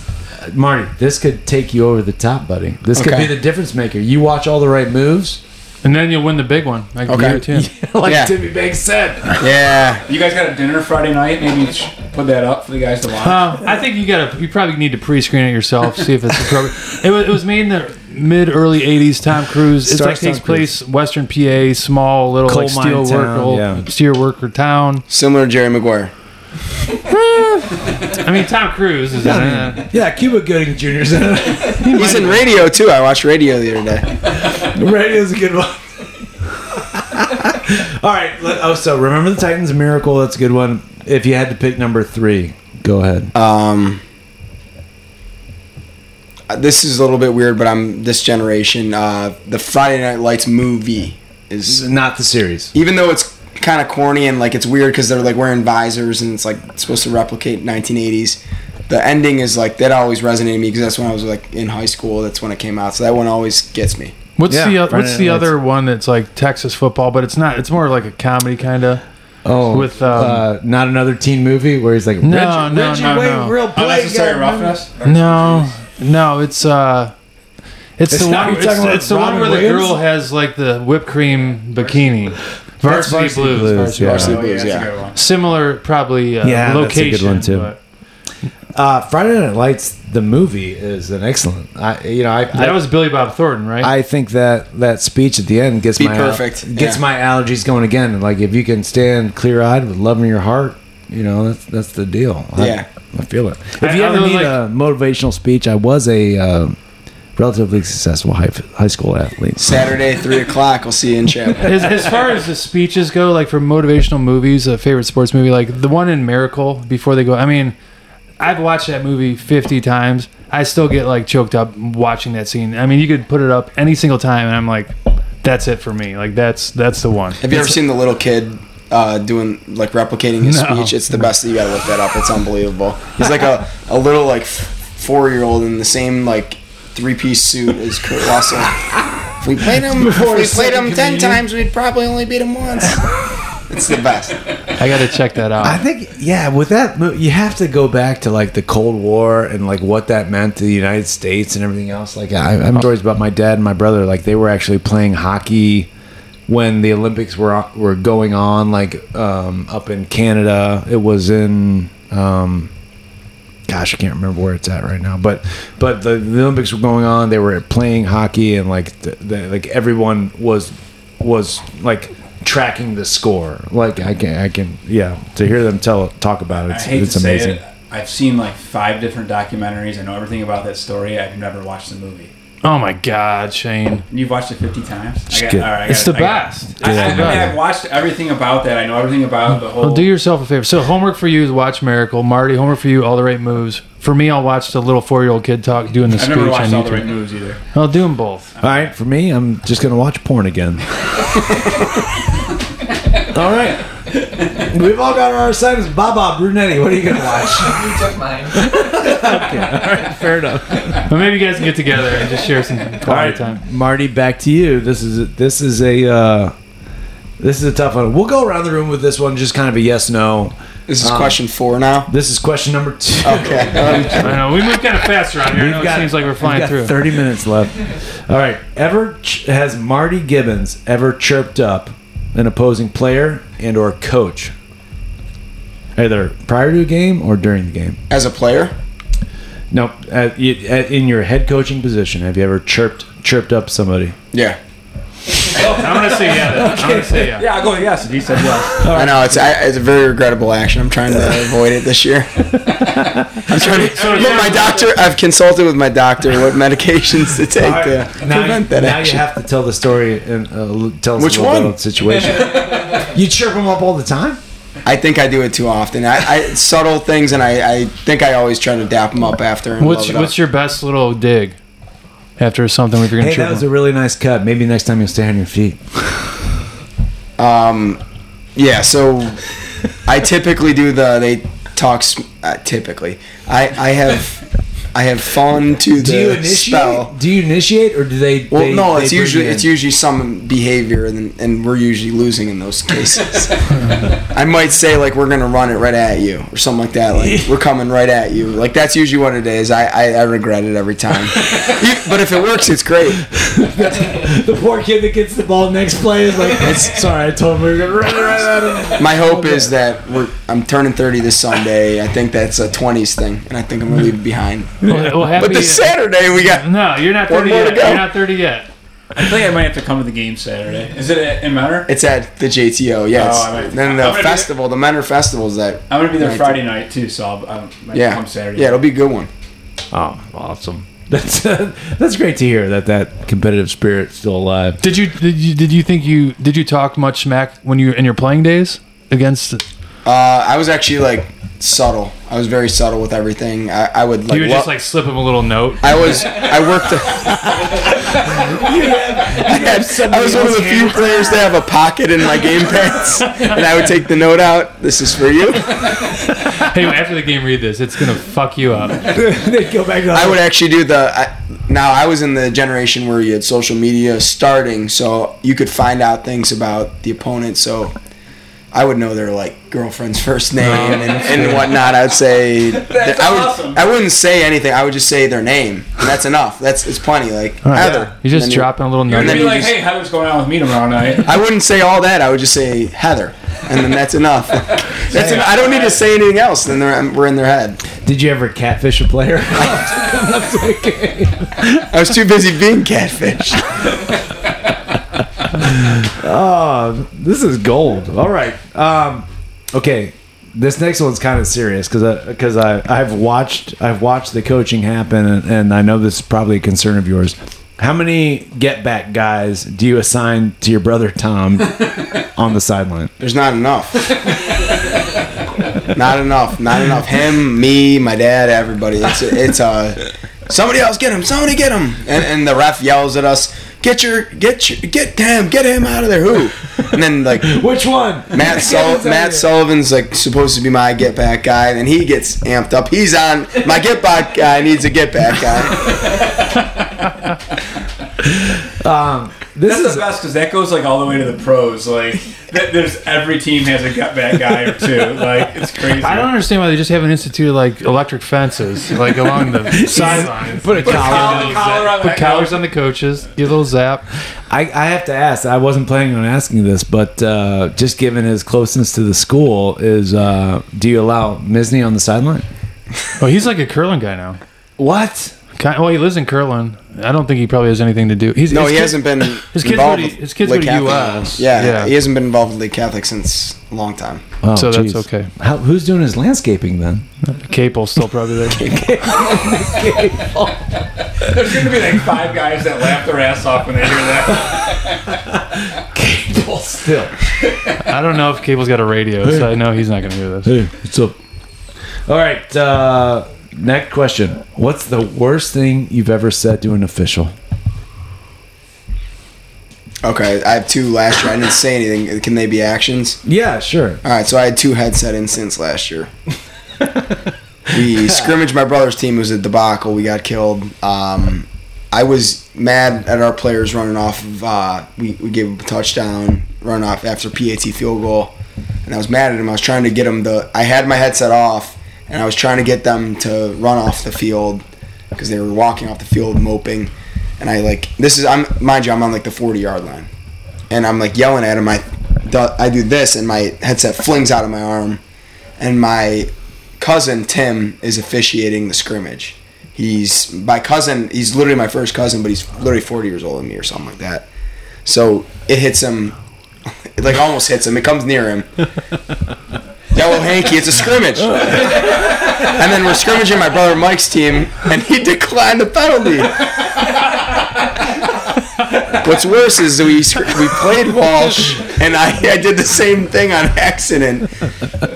Speaker 2: Marty, this could take you over the top, buddy. This could be the difference maker. You watch all the right moves,
Speaker 3: And then you'll win the big one. I can
Speaker 4: Okay.
Speaker 3: guarantee
Speaker 2: like
Speaker 4: Yeah.
Speaker 2: Timmy Banks said.
Speaker 4: Yeah.
Speaker 1: You guys got a dinner Friday night? Maybe you should put that up for the guys to watch.
Speaker 3: Uh, I think you gotta. You probably need to pre-screen it yourself, see if it's appropriate. It was, it was made in the mid early '80s. Tom Cruise. It's like
Speaker 2: Stars Tom
Speaker 3: takes place Western PA, small little
Speaker 2: Coal
Speaker 3: like steel worker,
Speaker 2: yeah.
Speaker 3: steel worker town.
Speaker 4: Similar to Jerry Maguire.
Speaker 3: I mean, Tom Cruise is in it.
Speaker 2: Yeah, Cuba Gooding Jr.'s in it.
Speaker 4: He's in radio too. I watched radio the other day.
Speaker 2: Radio's a good one. All right. Let, oh, so remember the Titans Miracle. That's a good one. If you had to pick number three, go ahead.
Speaker 4: Um, uh, this is a little bit weird, but I'm this generation. Uh, the Friday Night Lights movie. is
Speaker 2: Not the series.
Speaker 4: even though it's kind of corny and like it's weird because they're like wearing visors and it's like supposed to replicate 1980s. The ending is like that always resonated with me because that's when I was like in high school. That's when it came out, so that one always gets me.
Speaker 3: What's
Speaker 2: Yeah,
Speaker 3: the o- what's
Speaker 2: Night
Speaker 3: the
Speaker 2: Lights.
Speaker 3: other one that's like Texas football, but it's not. It's more like a comedy kind of.
Speaker 2: Oh,
Speaker 3: With, um,
Speaker 2: uh, not another teen movie where he's like,
Speaker 3: No,
Speaker 2: Reggie,
Speaker 3: no,
Speaker 2: Reggie
Speaker 3: no,
Speaker 2: Wade,
Speaker 3: no.
Speaker 2: real play.
Speaker 1: Unnecessary
Speaker 2: guy,
Speaker 1: roughness.
Speaker 3: No, no, it's uh, it's,
Speaker 2: It's
Speaker 3: the one. It's, it's the one
Speaker 2: Robin
Speaker 3: where the girl has like the whipped cream bikini. Varsity,
Speaker 2: Varsity
Speaker 3: Blues.
Speaker 2: Blues,
Speaker 3: Varsity
Speaker 2: yeah.
Speaker 3: Blues.
Speaker 4: Varsity
Speaker 1: Oh,
Speaker 4: Blues,
Speaker 1: that's
Speaker 4: yeah.
Speaker 1: a good one.
Speaker 3: Similar, probably uh,
Speaker 2: Yeah, that's a good one, too.
Speaker 3: but
Speaker 2: Uh, Friday Night Lights, the movie, is an excellent. I, you know, I,
Speaker 3: that
Speaker 2: I,
Speaker 3: was Billy Bob Thornton, right?
Speaker 2: I think that that speech at the end gets
Speaker 4: Be
Speaker 2: my
Speaker 4: perfect,
Speaker 2: gets
Speaker 4: yeah.
Speaker 2: my allergies going again. Like if you can stand clear eyed with love in your heart, you know that's that's the deal. I-
Speaker 4: Yeah.
Speaker 2: I, feel it. If
Speaker 3: I-
Speaker 2: you
Speaker 3: I
Speaker 2: ever need
Speaker 3: like-
Speaker 2: a motivational speech, I was a uh, relatively successful high, high school athlete.
Speaker 4: Saturday, three o'clock. We'll see you in chapel.
Speaker 3: as, as far as the speeches go, like for motivational movies, a favorite sports movie, like the one in Miracle before they go. I mean, I've watched that movie fifty times. I still get like choked up watching that scene. I mean, you could put it up any single time, and I'm like, that's it for me. Like that's that's the one.
Speaker 4: Have you ever seen the little kid uh, doing like replicating his
Speaker 3: No.
Speaker 4: speech? It's the best. You gotta look that up. It's unbelievable. He's like a, a little like four year old in the same like three piece suit is Kurt Russell. If we played him,
Speaker 2: Before
Speaker 4: we played him ten
Speaker 2: communion.
Speaker 4: times, we'd probably only beat him once. It's the best.
Speaker 3: I got to check that out.
Speaker 2: I think yeah, with that mo- you have to go back to like the Cold War and like what that meant to the United States and everything else. Like I, I have stories about my dad and my brother. Like they were actually playing hockey when the Olympics were were going on. Like um, up in Canada, it was in. Um, gosh, I can't remember where it's at right now. But but the, the Olympics were going on. They were playing hockey and like the, the, like everyone was was like tracking the score. Like I can I can yeah to hear them tell talk about it. It's, it's amazing.
Speaker 1: it. I've seen like five different documentaries. I know everything about that story. I've never watched the movie.
Speaker 3: Oh my God, Shane,
Speaker 1: You've watched it 50 times? I got,
Speaker 2: get-
Speaker 1: all right, I
Speaker 3: it's
Speaker 1: got-
Speaker 3: the
Speaker 1: I
Speaker 3: best. It's
Speaker 1: I, I,
Speaker 3: the
Speaker 1: I mean,
Speaker 3: best.
Speaker 1: I've watched everything about that. I know everything about the whole.
Speaker 3: Well, do yourself a favor. So homework for you is watch Miracle. Marty, homework for you, all the right moves. For me, I'll watch the little four-year-old kid talk doing the
Speaker 1: I've
Speaker 3: speech
Speaker 1: never
Speaker 3: on
Speaker 1: watched all the right
Speaker 3: YouTube.
Speaker 1: moves either.
Speaker 3: I'll do them both.
Speaker 2: All right, for me, I'm just gonna watch porn again. all right, we've all got our assignments. Baba Brunetti, what are you gonna watch?
Speaker 5: You took mine.
Speaker 2: okay, all right, fair enough.
Speaker 3: But maybe you guys can get together and just share some quality
Speaker 2: All right,
Speaker 3: time.
Speaker 2: Marty, back to you. This is a, this is a uh, this is a tough one. We'll go around the room with this one, just kind of a yes no.
Speaker 4: This is
Speaker 2: Um,
Speaker 4: question four now.
Speaker 2: This is question number two.
Speaker 4: Okay.
Speaker 3: I know we move kind of fast around here. I know it seems like we're
Speaker 2: we've
Speaker 3: flying
Speaker 2: got
Speaker 3: through.
Speaker 2: 30 minutes left. All right. Ever ch- has Marty Gibbons ever chirped up an opposing player and or coach, either prior to a game or during the game?
Speaker 4: as a player,
Speaker 2: No, at, you- at, in your head coaching position, have you ever chirped chirped up somebody?
Speaker 4: yeah.
Speaker 3: I'm gonna say yeah. then. I'm gonna say yeah.
Speaker 1: Yeah, I'll go yes. He said yes.
Speaker 4: I know it's I, it's a very regrettable action. I'm trying to avoid it this year. I'm trying to.
Speaker 3: So-
Speaker 4: But my doctor, I've consulted with my doctor what medications to take
Speaker 2: All
Speaker 4: to
Speaker 2: now,
Speaker 4: prevent that
Speaker 2: now
Speaker 4: action.
Speaker 2: you have to tell the story and uh, l- tell us
Speaker 4: Which
Speaker 2: a
Speaker 4: one?
Speaker 2: about the situation. you chirp them up all the time.
Speaker 4: I think I do it too often. I, I subtle things, and I, I think I always try to dap them up after. And
Speaker 3: What's
Speaker 4: love
Speaker 3: what's
Speaker 4: up.
Speaker 3: your best little dig after something if you're gonna
Speaker 2: Hey,
Speaker 3: trip
Speaker 2: that was a really nice cut. Maybe next time you'll stay on your feet.
Speaker 4: Um, yeah. So I typically do the they talk. Uh, typically, I I have I have fallen to
Speaker 2: Do you
Speaker 4: the
Speaker 2: initiate?
Speaker 4: spell.
Speaker 2: Do you initiate, or do they?
Speaker 4: Well,
Speaker 2: they-
Speaker 4: no,
Speaker 2: they
Speaker 4: it's usually it's usually some behavior, and and we're usually losing in those cases. I might say like we're gonna run it right at you or something like that. Like we're coming right at you. Like that's usually what it is. I I, I regret it every time. But if it works, it's great.
Speaker 2: the poor kid that gets the ball next play is like, sorry, I told him we were gonna run it right at him.
Speaker 4: My hope is that we're I'm turning 30 this Sunday. I think that's a 20s thing, and I think I'm gonna leave it behind.
Speaker 3: Well, well, happy,
Speaker 4: But this Saturday we got.
Speaker 3: no, you're not 30 yet. You're not 30 yet.
Speaker 1: I think I might have to come to the game Saturday. Is it at- in Mentor?
Speaker 4: It's at the JTO. Yeah.
Speaker 1: Oh,
Speaker 4: it's-
Speaker 1: I
Speaker 4: then the
Speaker 1: gonna be there.
Speaker 4: festival, the Mentor festival is that.
Speaker 1: I'm gonna be there
Speaker 4: Right.
Speaker 1: Friday night too, so I'll, I might
Speaker 4: Yeah.
Speaker 1: come Saturday.
Speaker 4: Yeah, it'll be a good one.
Speaker 2: Oh, awesome. That's that's great to hear that that competitive spirit's still alive.
Speaker 3: Did you did you did you think you did you talk much smack when you in your playing days against?
Speaker 4: Uh, I was actually like subtle. I was very subtle with everything. I, I would like.
Speaker 3: you would
Speaker 4: lo-
Speaker 3: just like slip him a little note.
Speaker 4: I was. I worked. I was one of the few players to have a pocket in my game pants, and I would take the note out. This is for you.
Speaker 3: hey, after the game, read this. It's gonna fuck you up.
Speaker 2: they go back
Speaker 4: I would actually do the. I, now I was in the generation where you had social media starting, so you could find out things about the opponent. So I would know their like girlfriend's first name and, and whatnot. I would say
Speaker 1: That's
Speaker 4: I would.
Speaker 1: awesome.
Speaker 4: I wouldn't say anything. I would just say their name, and that's enough. That's it's plenty. Like Heather.
Speaker 3: You're just
Speaker 4: And then
Speaker 3: dropping a little
Speaker 1: You're
Speaker 3: note.
Speaker 1: gonna
Speaker 4: then
Speaker 1: be like,
Speaker 4: just-
Speaker 1: hey, Heather's going out with me tomorrow night.
Speaker 4: I wouldn't say all that. I would just say Heather, and then that's enough. That's en- I don't need to say anything else. Then they're, we're in their head.
Speaker 2: Did you ever catfish a player?
Speaker 4: I was too busy being catfish.
Speaker 2: Oh, this is gold. All right. Um, okay. This next one's kind of serious because because I, I've watched I've watched the coaching happen and, and I know this is probably a concern of yours. How many get back guys do you assign to your brother Tom on the sideline?
Speaker 4: There's not enough. not enough. Not enough. Him, me, my dad, everybody. It's it's uh somebody else get him. Somebody get him. And, and the ref yells at us. Get your get your get him get him out of there. Who? And then like
Speaker 2: Which one?
Speaker 4: Matt Sul- Matt Sullivan's like supposed to be my get back guy, and he gets amped up. He's on my get back guy needs a get back guy.
Speaker 2: Um, this
Speaker 1: That's
Speaker 2: is
Speaker 1: the best because that goes like all the way to the pros. Like, th- there's every team has a gut back guy or two. Like, it's crazy.
Speaker 3: I don't understand why they just haven't instituted like electric fences like along the sidelines.
Speaker 2: put a
Speaker 1: Put
Speaker 2: collar.
Speaker 1: collar, collar on
Speaker 3: Put collars on the coaches. Give a little zap.
Speaker 2: I, I have to ask. I wasn't planning on asking this, but uh, just given his closeness to the school, is uh, do you allow Misney on the sideline?
Speaker 3: Oh, he's like a curling guy now.
Speaker 2: What?
Speaker 3: Kind well, he lives in Kirtland. I don't think he probably has anything to do. He's
Speaker 4: No, he
Speaker 3: kid-
Speaker 4: hasn't been
Speaker 3: His kids
Speaker 4: involved
Speaker 3: go to- his kids
Speaker 4: Lake
Speaker 3: go to
Speaker 4: Catholic.
Speaker 3: US.
Speaker 4: Yeah,
Speaker 3: Yeah.
Speaker 4: he hasn't been involved with Lake Catholic since a long time.
Speaker 2: Oh,
Speaker 3: So that's okay.
Speaker 2: How, who's doing his landscaping then?
Speaker 3: Capel's still probably there.
Speaker 1: There's going to be like five guys that laugh their ass off when they hear that.
Speaker 2: Cable still.
Speaker 3: I don't know if Capel's got a radio, so I know he's not going to hear this.
Speaker 2: Hey, what's up? All right. Uh, next question. What's the worst thing you've ever said to an official?
Speaker 4: Okay, I have two last year. I didn't say anything. Can they be actions?
Speaker 2: Yeah, sure.
Speaker 4: All right, so I had two headset incidents last year. we scrimmaged my brother's team. It was a debacle. We got killed. Um, I was mad at our players running off of. Uh, we we gave up a touchdown, run off after PAT field goal, and I was mad at him. I was trying to get him the. I had my headset off, and I was trying to get them to run off the field because they were walking off the field moping. And I like this is I'm mind you I'm on like the 40 yard line, and I'm like yelling at him. I I do this, and my headset flings out of my arm, and my cousin Tim is officiating the scrimmage. He's my cousin. He's literally my first cousin, but he's literally 40 years older than me or something like that. So it hits him, it like almost hits him. It comes near him. Yellow hanky, it's a scrimmage. and then we're scrimmaging my brother Mike's team, and he declined the penalty. What's worse is we we played Walsh, and I, I did the same thing on accident.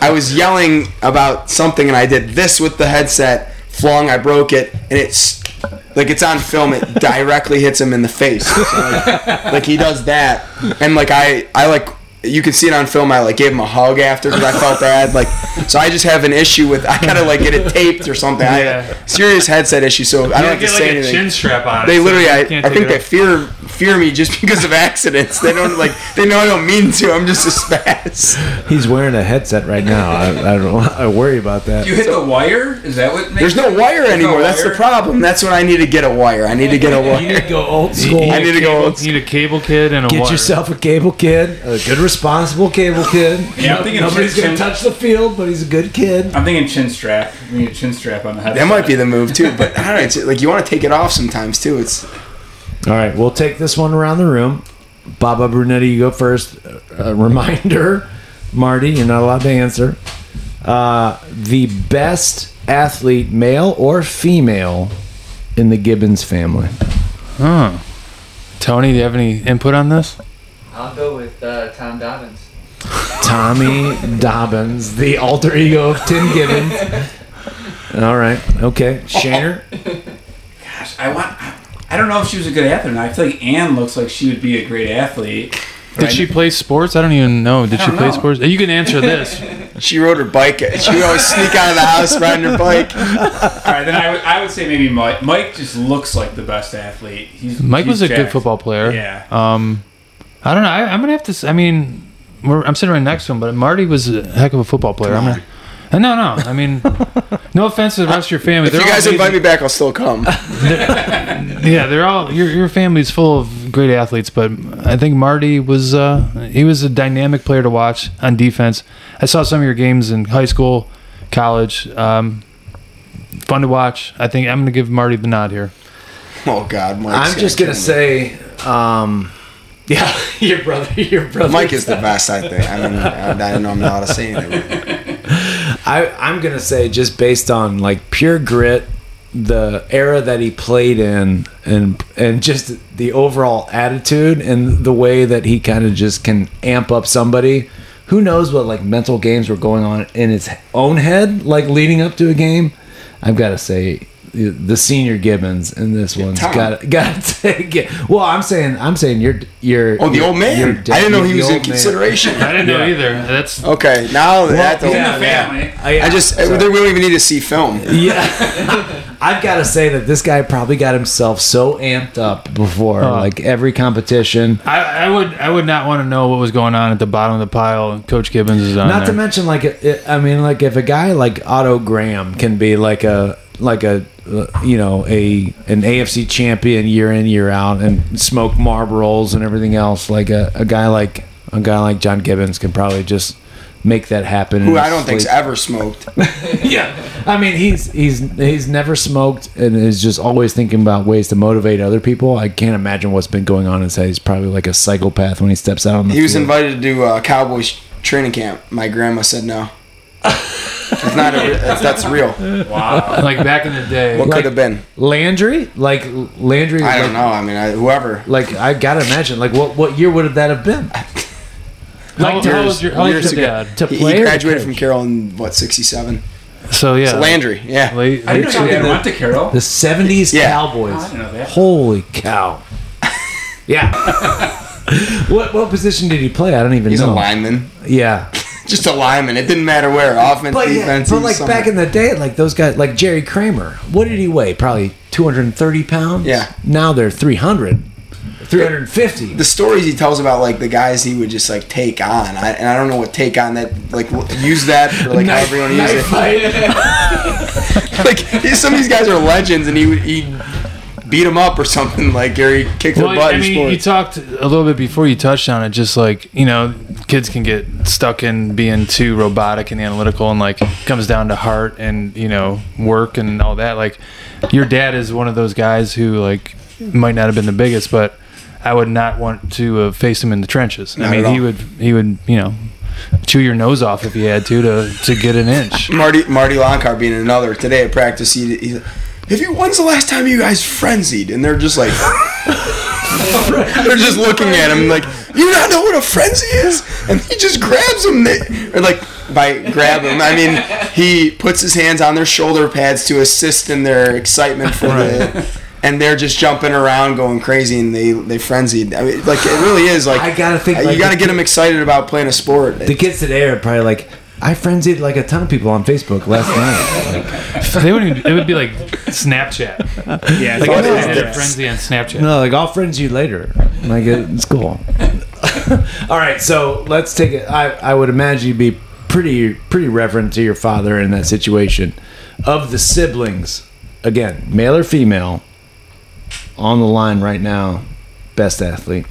Speaker 4: I was yelling about something, and I did this with the headset, flung, I broke it, and it's like it's on film. It directly hits him in the face. So, like, like he does that, and like I I like you can see it on film. I like gave him a hug after because I felt bad. Like so, I just have an issue with I gotta like get it taped or something. I
Speaker 3: Yeah.
Speaker 4: have serious headset issue, so I don't have to say anything.
Speaker 3: strap on.
Speaker 4: They literally, I, I think they fear fear me just because of accidents. They don't like they know I don't mean to. I'm just a spaz.
Speaker 2: He's wearing a headset right now. I, I don't. I worry about that.
Speaker 1: You hit the wire? Is that what makes
Speaker 4: There's no wire
Speaker 1: There's no
Speaker 4: anymore. That's the problem. That's when I need to get a wire. I need to get a wire.
Speaker 2: You need to go old school.
Speaker 4: I need to go old
Speaker 3: You need a cable kid and a wire.
Speaker 2: Get
Speaker 3: wire.
Speaker 2: yourself a cable kid, a good responsible cable kid.
Speaker 1: Yeah, I'm thinking
Speaker 2: Nobody's
Speaker 1: chin-
Speaker 2: gonna touch the field, but he's a good kid.
Speaker 1: I'm thinking chin strap. You need a chin strap on the head.
Speaker 4: That might be the move too. But I don't know. It's like you want to take it off sometimes too. It's
Speaker 2: All right, we'll take this one around the room. Baba Brunetti, you go first. A reminder, Marty, you're not allowed to answer. Uh, the best athlete, male or female, in the Gibbons family.
Speaker 3: Huh. Tony, do you have any input on this?
Speaker 5: I'll go with uh, Tom Dobbins.
Speaker 2: Tommy Dobbins, the alter ego of Tim Gibbons. All right. Okay. Shaner.
Speaker 1: Gosh, I want. I don't know if she was a good athlete. or not. I feel like Anne looks like she would be a great athlete.
Speaker 3: Did she play sports? I don't even know. Did she play
Speaker 1: know.
Speaker 3: sports? You can answer this.
Speaker 4: She rode her bike. She would always sneak out of the house riding her bike.
Speaker 1: All right, then I would, I would say maybe Mike. Mike just looks like the best athlete. He's
Speaker 3: Mike
Speaker 1: he's
Speaker 3: was a good football player.
Speaker 1: Yeah.
Speaker 3: Um, I don't know. I, I'm gonna have to. I mean, we're, I'm sitting right next to him, but Marty was a heck of a football player. I'm gonna. No, no. I mean, no offense to the rest of your family.
Speaker 4: If you
Speaker 3: They're all
Speaker 4: guys invite me back, I'll still come.
Speaker 3: yeah, they're all your your family's full of great athletes, but I think Marty was uh, he was a dynamic player to watch on defense. I saw some of your games in high school, college. Um, fun to watch. I think I'm gonna give Marty the nod here.
Speaker 4: Oh God, Mike's
Speaker 2: I'm just gonna
Speaker 4: kill me.
Speaker 2: say, um, yeah, your brother, your brother.
Speaker 4: Mike is the best. I think. I mean, I, know I'm not allowed to say anything.
Speaker 2: I, I'm gonna say just based on like pure grit, the era that he played in, and and just the overall attitude and the way that he kind of just can amp up somebody. Who knows what like mental games were going on in his own head, like leading up to a game. I've got to say the the senior Gibbons in this one's
Speaker 4: Tom.
Speaker 2: got got to take it. Well, I'm saying I'm saying you're you're
Speaker 4: Oh, the old man.
Speaker 2: you're
Speaker 4: I didn't know he was in
Speaker 2: man.
Speaker 4: consideration.
Speaker 3: I didn't know
Speaker 2: Yeah.
Speaker 3: either. That's
Speaker 4: Okay, now that
Speaker 1: He's in the
Speaker 2: yeah.
Speaker 1: family.
Speaker 2: I,
Speaker 4: I just we don't even need to see film.
Speaker 2: Yeah, I've got to say that this guy probably got himself so amped up before,
Speaker 3: Uh.
Speaker 2: like every competition.
Speaker 3: I, I would I would not want to know what was going on at the bottom of the pile. Coach Gibbons is on
Speaker 2: Not
Speaker 3: there.
Speaker 2: to mention, like, it, it- I mean, like if a guy like Otto Graham can be like a like a you know a an AFC champion year in year out and smoke Marlboros and everything else, like a, a guy like a guy like John Gibbons can probably just make that happen.
Speaker 4: Who I don't think's ever smoked.
Speaker 2: yeah. I mean, he's he's he's never smoked and is just always thinking about ways to motivate other people. I can't imagine what's been going on inside. He's probably like a psychopath when he steps out on the
Speaker 4: He was
Speaker 2: field.
Speaker 4: invited to do uh, Cowboys training camp. My grandma said no. It's not. A, that's, that's real.
Speaker 1: Wow.
Speaker 3: like back in the day.
Speaker 4: What
Speaker 2: Like-
Speaker 4: could have been?
Speaker 2: Landry, like Landry.
Speaker 4: I don't know. I mean, I, whoever.
Speaker 2: Like I gotta imagine, like what what year would that have been?
Speaker 3: How, how was your, how
Speaker 4: years ago.
Speaker 2: To
Speaker 4: He,
Speaker 2: play
Speaker 4: he
Speaker 2: or to
Speaker 4: graduated from Carroll in what '67.
Speaker 3: So yeah,
Speaker 4: So Landry, yeah.
Speaker 3: Late,
Speaker 1: I
Speaker 3: late
Speaker 1: didn't know your went to Carroll.
Speaker 2: the '70s
Speaker 4: Yeah.
Speaker 2: Cowboys.
Speaker 1: Oh, I didn't know that.
Speaker 2: Holy cow! Yeah. what what position did he play? I don't even
Speaker 4: He's
Speaker 2: know.
Speaker 4: a lineman,
Speaker 2: Yeah.
Speaker 4: Just a lineman. It didn't matter where, offense,
Speaker 2: But, yeah,
Speaker 4: defense.
Speaker 2: but like
Speaker 4: somewhere.
Speaker 2: back in the day, like those guys, like Jerry Kramer, what did he weigh? Probably 230 pounds.
Speaker 4: Yeah.
Speaker 2: Now they're 300, 350.
Speaker 4: the stories he tells about like the guys he would just like take on, I, and I don't know what take on that like use that for like
Speaker 2: Knife-
Speaker 4: however you want to use it. like some of these guys are legends, and he would he beat them up or something. Like Gary kicked their
Speaker 3: Well,
Speaker 4: butt
Speaker 3: I
Speaker 4: in
Speaker 3: mean, you talked a little bit before you touched on it. Just like you know, kids can get stuck in being too robotic and analytical, and like comes down to heart and you know work and all that. Like your dad is one of those guys who like might not have been the biggest, but I would not want to uh, face him in the trenches.
Speaker 4: Not
Speaker 3: I mean, he would he would you know chew your nose off if he had to to to get an inch.
Speaker 4: Marty Marty Lonkar being another today at practice. He, like, "Have you? When's the last time you guys frenzied?" And they're just like, they're just looking at him like, "You not know what a frenzy is?" And he just grabs them. They, or like by grab them, I mean he puts his hands on their shoulder pads to assist in their excitement for the. And they're just jumping around, going crazy, and they they frenzied. I mean, like it really is like
Speaker 2: I gotta think, like,
Speaker 4: you got to
Speaker 2: the-
Speaker 4: get them excited about playing a sport.
Speaker 2: the kids today are probably like, I frenzied like a ton of people on Facebook last night.
Speaker 3: they wouldn't. Even, it would be like Snapchat.
Speaker 1: Yeah,
Speaker 3: Like I
Speaker 4: What is
Speaker 3: had a frenzy on Snapchat.
Speaker 2: No, like I'll friends you later. Like it- it's cool. All right, so let's take it. I I would imagine you'd be pretty pretty reverent to your father in that situation. Of the siblings, again, male or female, on the line right now, best athlete.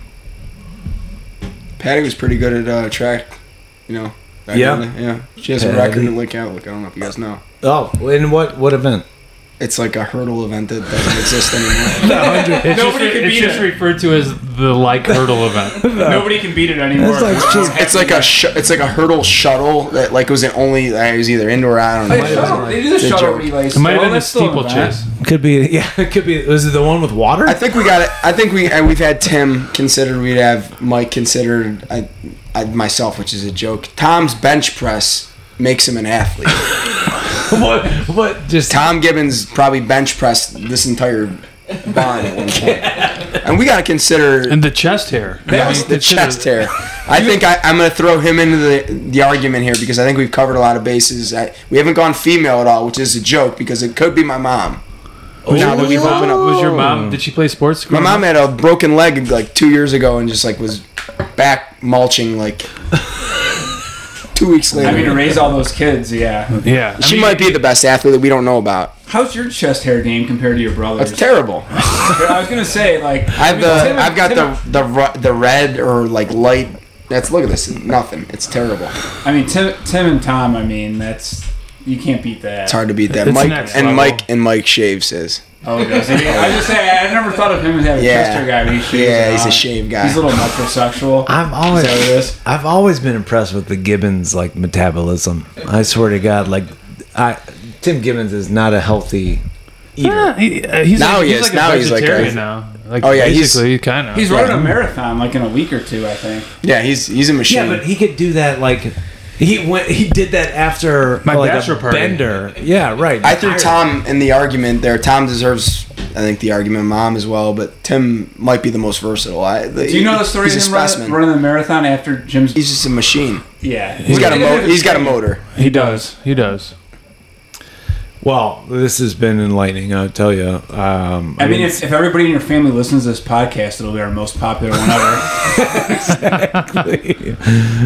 Speaker 4: Patty was pretty good at uh, track, you know. Back
Speaker 2: Yeah.
Speaker 4: the- yeah. She has a record in Lake Catholic. I don't know if you guys know.
Speaker 2: Oh, in what what event?
Speaker 4: It's like a hurdle event that doesn't exist anymore.
Speaker 3: It's
Speaker 1: Nobody
Speaker 3: just,
Speaker 1: can
Speaker 3: it's
Speaker 1: beat
Speaker 3: just
Speaker 1: it.
Speaker 3: referred to as the like hurdle event.
Speaker 1: Nobody can beat it anymore.
Speaker 2: That's like just-
Speaker 4: It's like a sh- it's like a hurdle shuttle that like was it only it was either indoor. or I don't know.
Speaker 1: Hey, shuttle- they do the
Speaker 4: It's a
Speaker 1: shuttle
Speaker 4: joke.
Speaker 1: relays.
Speaker 3: It might have
Speaker 1: still.
Speaker 3: been a
Speaker 1: That's still an event.
Speaker 3: steeplechase.
Speaker 2: Could be yeah. It could be. Was it the one with water?
Speaker 4: I think we got it. I think we uh, we've had Tim considered. We'd have Mike considered. I, I, myself, which is a joke. Tom's bench press makes him an athlete.
Speaker 2: what? What? Just
Speaker 4: Tom Gibbons probably bench pressed this entire barn at one point. And we got to consider
Speaker 3: And the chest hair.
Speaker 4: that was the chest hair. I think I, I'm going to throw him into the, the argument here because I think we've covered a lot of bases. I, we haven't gone female at all, which is a joke because it could be my mom.
Speaker 3: Was,
Speaker 4: Now
Speaker 3: your,
Speaker 4: that
Speaker 3: was,
Speaker 4: we've
Speaker 3: your
Speaker 4: opened
Speaker 3: mom,
Speaker 4: up-
Speaker 3: was your mom? Did she play sports?
Speaker 4: My mom
Speaker 3: up?
Speaker 4: had a broken leg like two years ago and just like was back mulching like two weeks later.
Speaker 1: I mean, to raise all those kids, yeah.
Speaker 3: Yeah, I
Speaker 4: she
Speaker 3: mean,
Speaker 4: might be the best athlete that we don't know about.
Speaker 1: How's your chest hair game compared to your brother's?
Speaker 4: That's terrible.
Speaker 1: I was gonna say like
Speaker 4: I have
Speaker 1: mean,
Speaker 4: the
Speaker 1: Tim
Speaker 4: I've got
Speaker 1: Tim-
Speaker 4: the the the red or like light. That's look at this. Nothing. It's terrible.
Speaker 1: I mean, Tim, Tim and Tom. I mean, that's you can't beat that.
Speaker 4: It's hard to beat that.
Speaker 3: It's
Speaker 4: Mike
Speaker 3: next
Speaker 4: and
Speaker 3: level.
Speaker 4: Mike and Mike shaves his.
Speaker 1: Oh, does he? I just say I never thought of him as having a
Speaker 4: Yeah.
Speaker 1: chest hair guy. But he shaves
Speaker 4: Yeah,
Speaker 1: it
Speaker 4: he's a shave guy.
Speaker 1: He's a little metrosexual.
Speaker 2: I've always,
Speaker 1: Is that what it is?
Speaker 2: I've always been impressed with the Gibbons like metabolism. I swear to God, like, I Tim Gibbons is not a healthy eater.
Speaker 3: Yeah, he, uh, he's
Speaker 4: Now
Speaker 3: like,
Speaker 4: he
Speaker 3: he's
Speaker 4: is.
Speaker 3: like
Speaker 4: Now
Speaker 3: a
Speaker 4: he's like a-
Speaker 3: vegetarian now. Like
Speaker 4: Oh, yeah, he's-
Speaker 3: kind of.
Speaker 1: He's running a marathon like in a week or two, I think.
Speaker 4: Yeah, he's he's a machine.
Speaker 2: Yeah, but he could do that like he went. He did that after
Speaker 3: My
Speaker 2: like
Speaker 3: bachelor
Speaker 2: a
Speaker 3: party.
Speaker 2: bender. Yeah, right.
Speaker 4: I threw Tom in the argument there. Tom deserves, I think, the argument. Mom as well, but Tim might be the most versatile. I,
Speaker 1: Do you know the story of
Speaker 4: he's a
Speaker 1: him running,
Speaker 4: specimen.
Speaker 1: running the marathon after Jim's?
Speaker 4: He's just a machine.
Speaker 1: Yeah,
Speaker 4: He's got a mo- he's got a motor.
Speaker 3: He does. He does.
Speaker 2: Well, this has been enlightening. I'll tell you. Um,
Speaker 1: I mean, if, if everybody in your family listens to this podcast, it'll be our most popular one ever.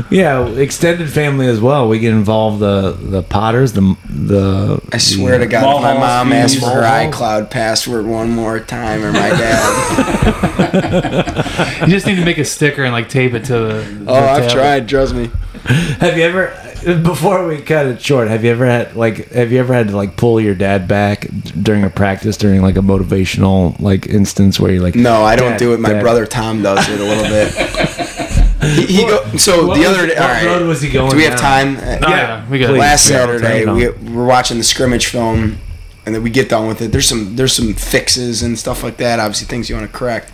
Speaker 2: yeah, extended family as well. We get involved the the Potters, the the.
Speaker 4: I swear to God, if my mom
Speaker 1: Phoenix,
Speaker 4: asked for her iCloud password one more time, or my dad.
Speaker 3: You just need to make a sticker and like tape it to the.
Speaker 4: oh, I've tried. Trust me.
Speaker 2: Have you ever? Before we cut it short, have you ever had like have you ever had to like pull your dad back during a practice during like a motivational like instance where you're like
Speaker 4: No, I don't do it. My
Speaker 2: Dad.
Speaker 4: brother Tom does it a little bit. he, he go, so
Speaker 2: What
Speaker 4: the
Speaker 2: was-
Speaker 4: other day. All right.
Speaker 2: road was he going
Speaker 4: Do we have
Speaker 2: down?
Speaker 4: time? Uh,
Speaker 3: Oh, yeah, we got
Speaker 4: last Saturday we, we're watching the scrimmage film, and then we get done with it. There's some there's some fixes and stuff like that. Obviously, things you want to correct.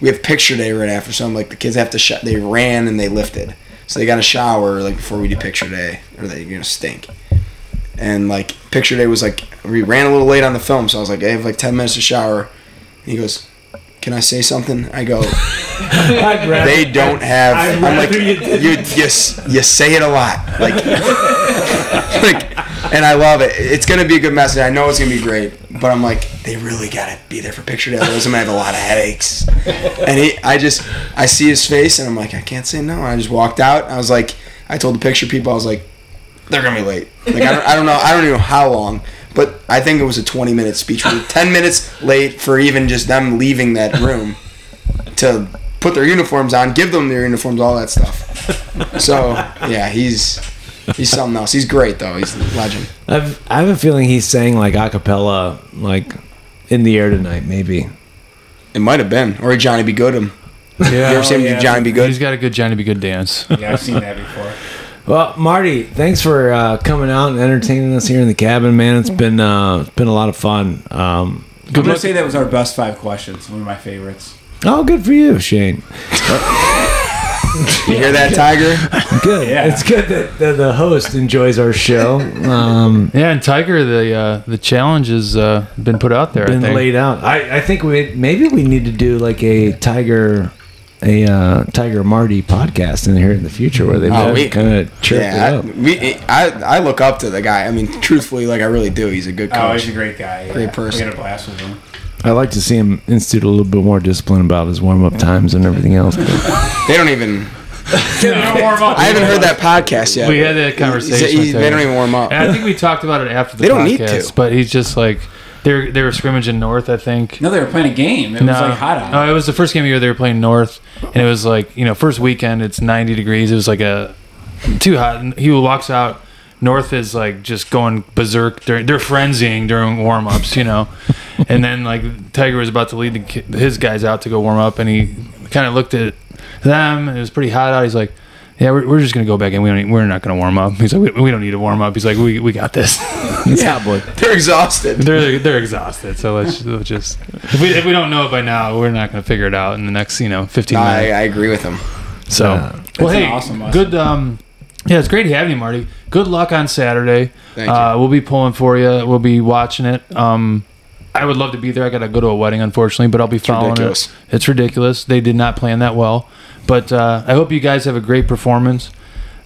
Speaker 4: We have picture day right after, so I'm like the kids have to shut. they ran and they lifted, so they got a shower like before we do picture day, or they're gonna stink. And like picture day was like we ran a little late on the film, so I was like I have like ten minutes to shower. And he goes, "Can I say something?" I go,
Speaker 2: rather-
Speaker 4: they don't have.
Speaker 2: I'd
Speaker 4: I'm like,
Speaker 2: you
Speaker 4: you, you, you say it a lot, like, like, and I love it. It's gonna be a good message. I know it's gonna be great, but I'm like, they really gotta be there for picture day. Otherwise, I'm gonna have a lot of headaches. And he, I just, I see his face, and I'm like, I can't say no. And I just walked out. I was like, I told the picture people, I was like, they're gonna be late. Like, I don't, I don't know, I don't even know how long. But I think it was a 20 minute speech. We 10 minutes late for even just them leaving that room to put their uniforms on, give them their uniforms, all that stuff. So yeah, he's he's something else. He's great though. He's a legend.
Speaker 2: I've, I have a feeling he's saying like a cappella like in the air tonight maybe.
Speaker 4: It might have been or Johnny Be Good him.
Speaker 3: Yeah,
Speaker 4: You ever seen him
Speaker 1: yeah.
Speaker 4: Johnny Be Good?
Speaker 3: He's got a good Johnny Be Good dance.
Speaker 1: yeah, I've seen that before.
Speaker 2: Well, Marty, thanks for uh, coming out and entertaining us here in the cabin, man. It's been uh, it's been a lot of fun. Um,
Speaker 1: I'm gonna say that was our best five questions. One of my favorites.
Speaker 2: oh, good for you, Shane.
Speaker 4: You hear that, Tiger?
Speaker 2: Good.
Speaker 1: Yeah.
Speaker 2: It's good that the, the host enjoys our show. Um,
Speaker 3: Yeah, and Tiger, the uh, the challenge has uh, been put out there. I
Speaker 2: been
Speaker 3: think.
Speaker 2: laid out. I, I think we maybe we need to do like a Tiger, a uh, Tiger Marty podcast in here in the future where they
Speaker 4: Oh, we-
Speaker 2: kind of chirp
Speaker 4: Yeah,
Speaker 2: it
Speaker 4: I, we, I I look up to the guy. I mean, truthfully, like I really do. He's a good
Speaker 1: Oh, he's a great guy.
Speaker 4: Great
Speaker 1: yeah.
Speaker 4: person.
Speaker 1: We had a blast with him.
Speaker 2: I like to see him institute a little bit more discipline about his warm up times and everything else.
Speaker 4: They don't even.
Speaker 1: Don't warm up.
Speaker 4: I haven't heard that podcast yet.
Speaker 3: We had that conversation
Speaker 4: He- he- they don't even warm up.
Speaker 3: And I think we talked about it after the
Speaker 4: They don't
Speaker 3: podcast.
Speaker 4: need to.
Speaker 3: But he's just like they they were scrimmaging north. I think.
Speaker 1: No, they were playing a game. It was like hot out.
Speaker 3: No, it was the first game of the year they were playing North, and it was like you know first weekend it's 90 degrees. It was like a too hot. And he walks out. North is like just going berserk during. They're frenzying during warm ups, you know. and then like Tiger was about to lead the, his guys out to go warm up, and he kind of looked at them. And it was pretty hot out. He's like. Yeah, we're, we're just gonna go back in. we don't, we're not gonna warm up. He's like, we, we don't need to warm up. He's like, we, we got this.
Speaker 2: yeah, boy.
Speaker 4: They're exhausted.
Speaker 3: they're they're exhausted. So let's, let's just if we, if we don't know it by now, we're not going to figure it out in the next you know 15
Speaker 4: No, I,
Speaker 3: minutes.
Speaker 4: I agree with him.
Speaker 3: So,
Speaker 2: Uh,
Speaker 3: well,
Speaker 1: That's
Speaker 3: hey,
Speaker 1: awesome lesson.
Speaker 3: good. Um, yeah, it's great having you, Marty. Good luck on Saturday.
Speaker 4: Thank you.
Speaker 3: Uh, we'll be pulling for you. We'll be watching it. Um, I would love to be there. I got to go to a wedding, unfortunately, but I'll be following
Speaker 4: ridiculous.
Speaker 3: it. It's ridiculous. They did not plan that well, but uh, I hope you guys have a great performance.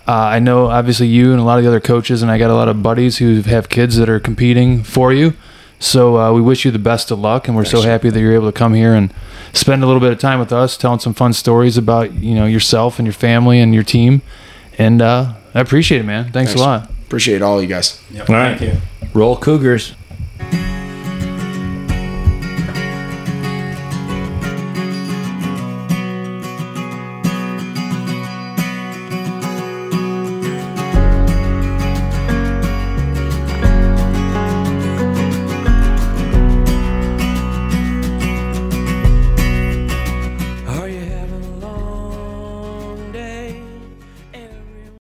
Speaker 3: Uh, I know, obviously, you and a lot of the other coaches, and I got a lot of buddies who have kids that are competing for you. So uh, we wish you the best of luck, and we're so happy that you're able to come here and spend a little bit of time with us, telling some fun stories about you know yourself and your family and your team. And uh, I appreciate it, man. Thanks,
Speaker 4: Thanks,
Speaker 3: a lot.
Speaker 4: Appreciate all you guys.
Speaker 1: Yep.
Speaker 2: All right. Roll Cougars.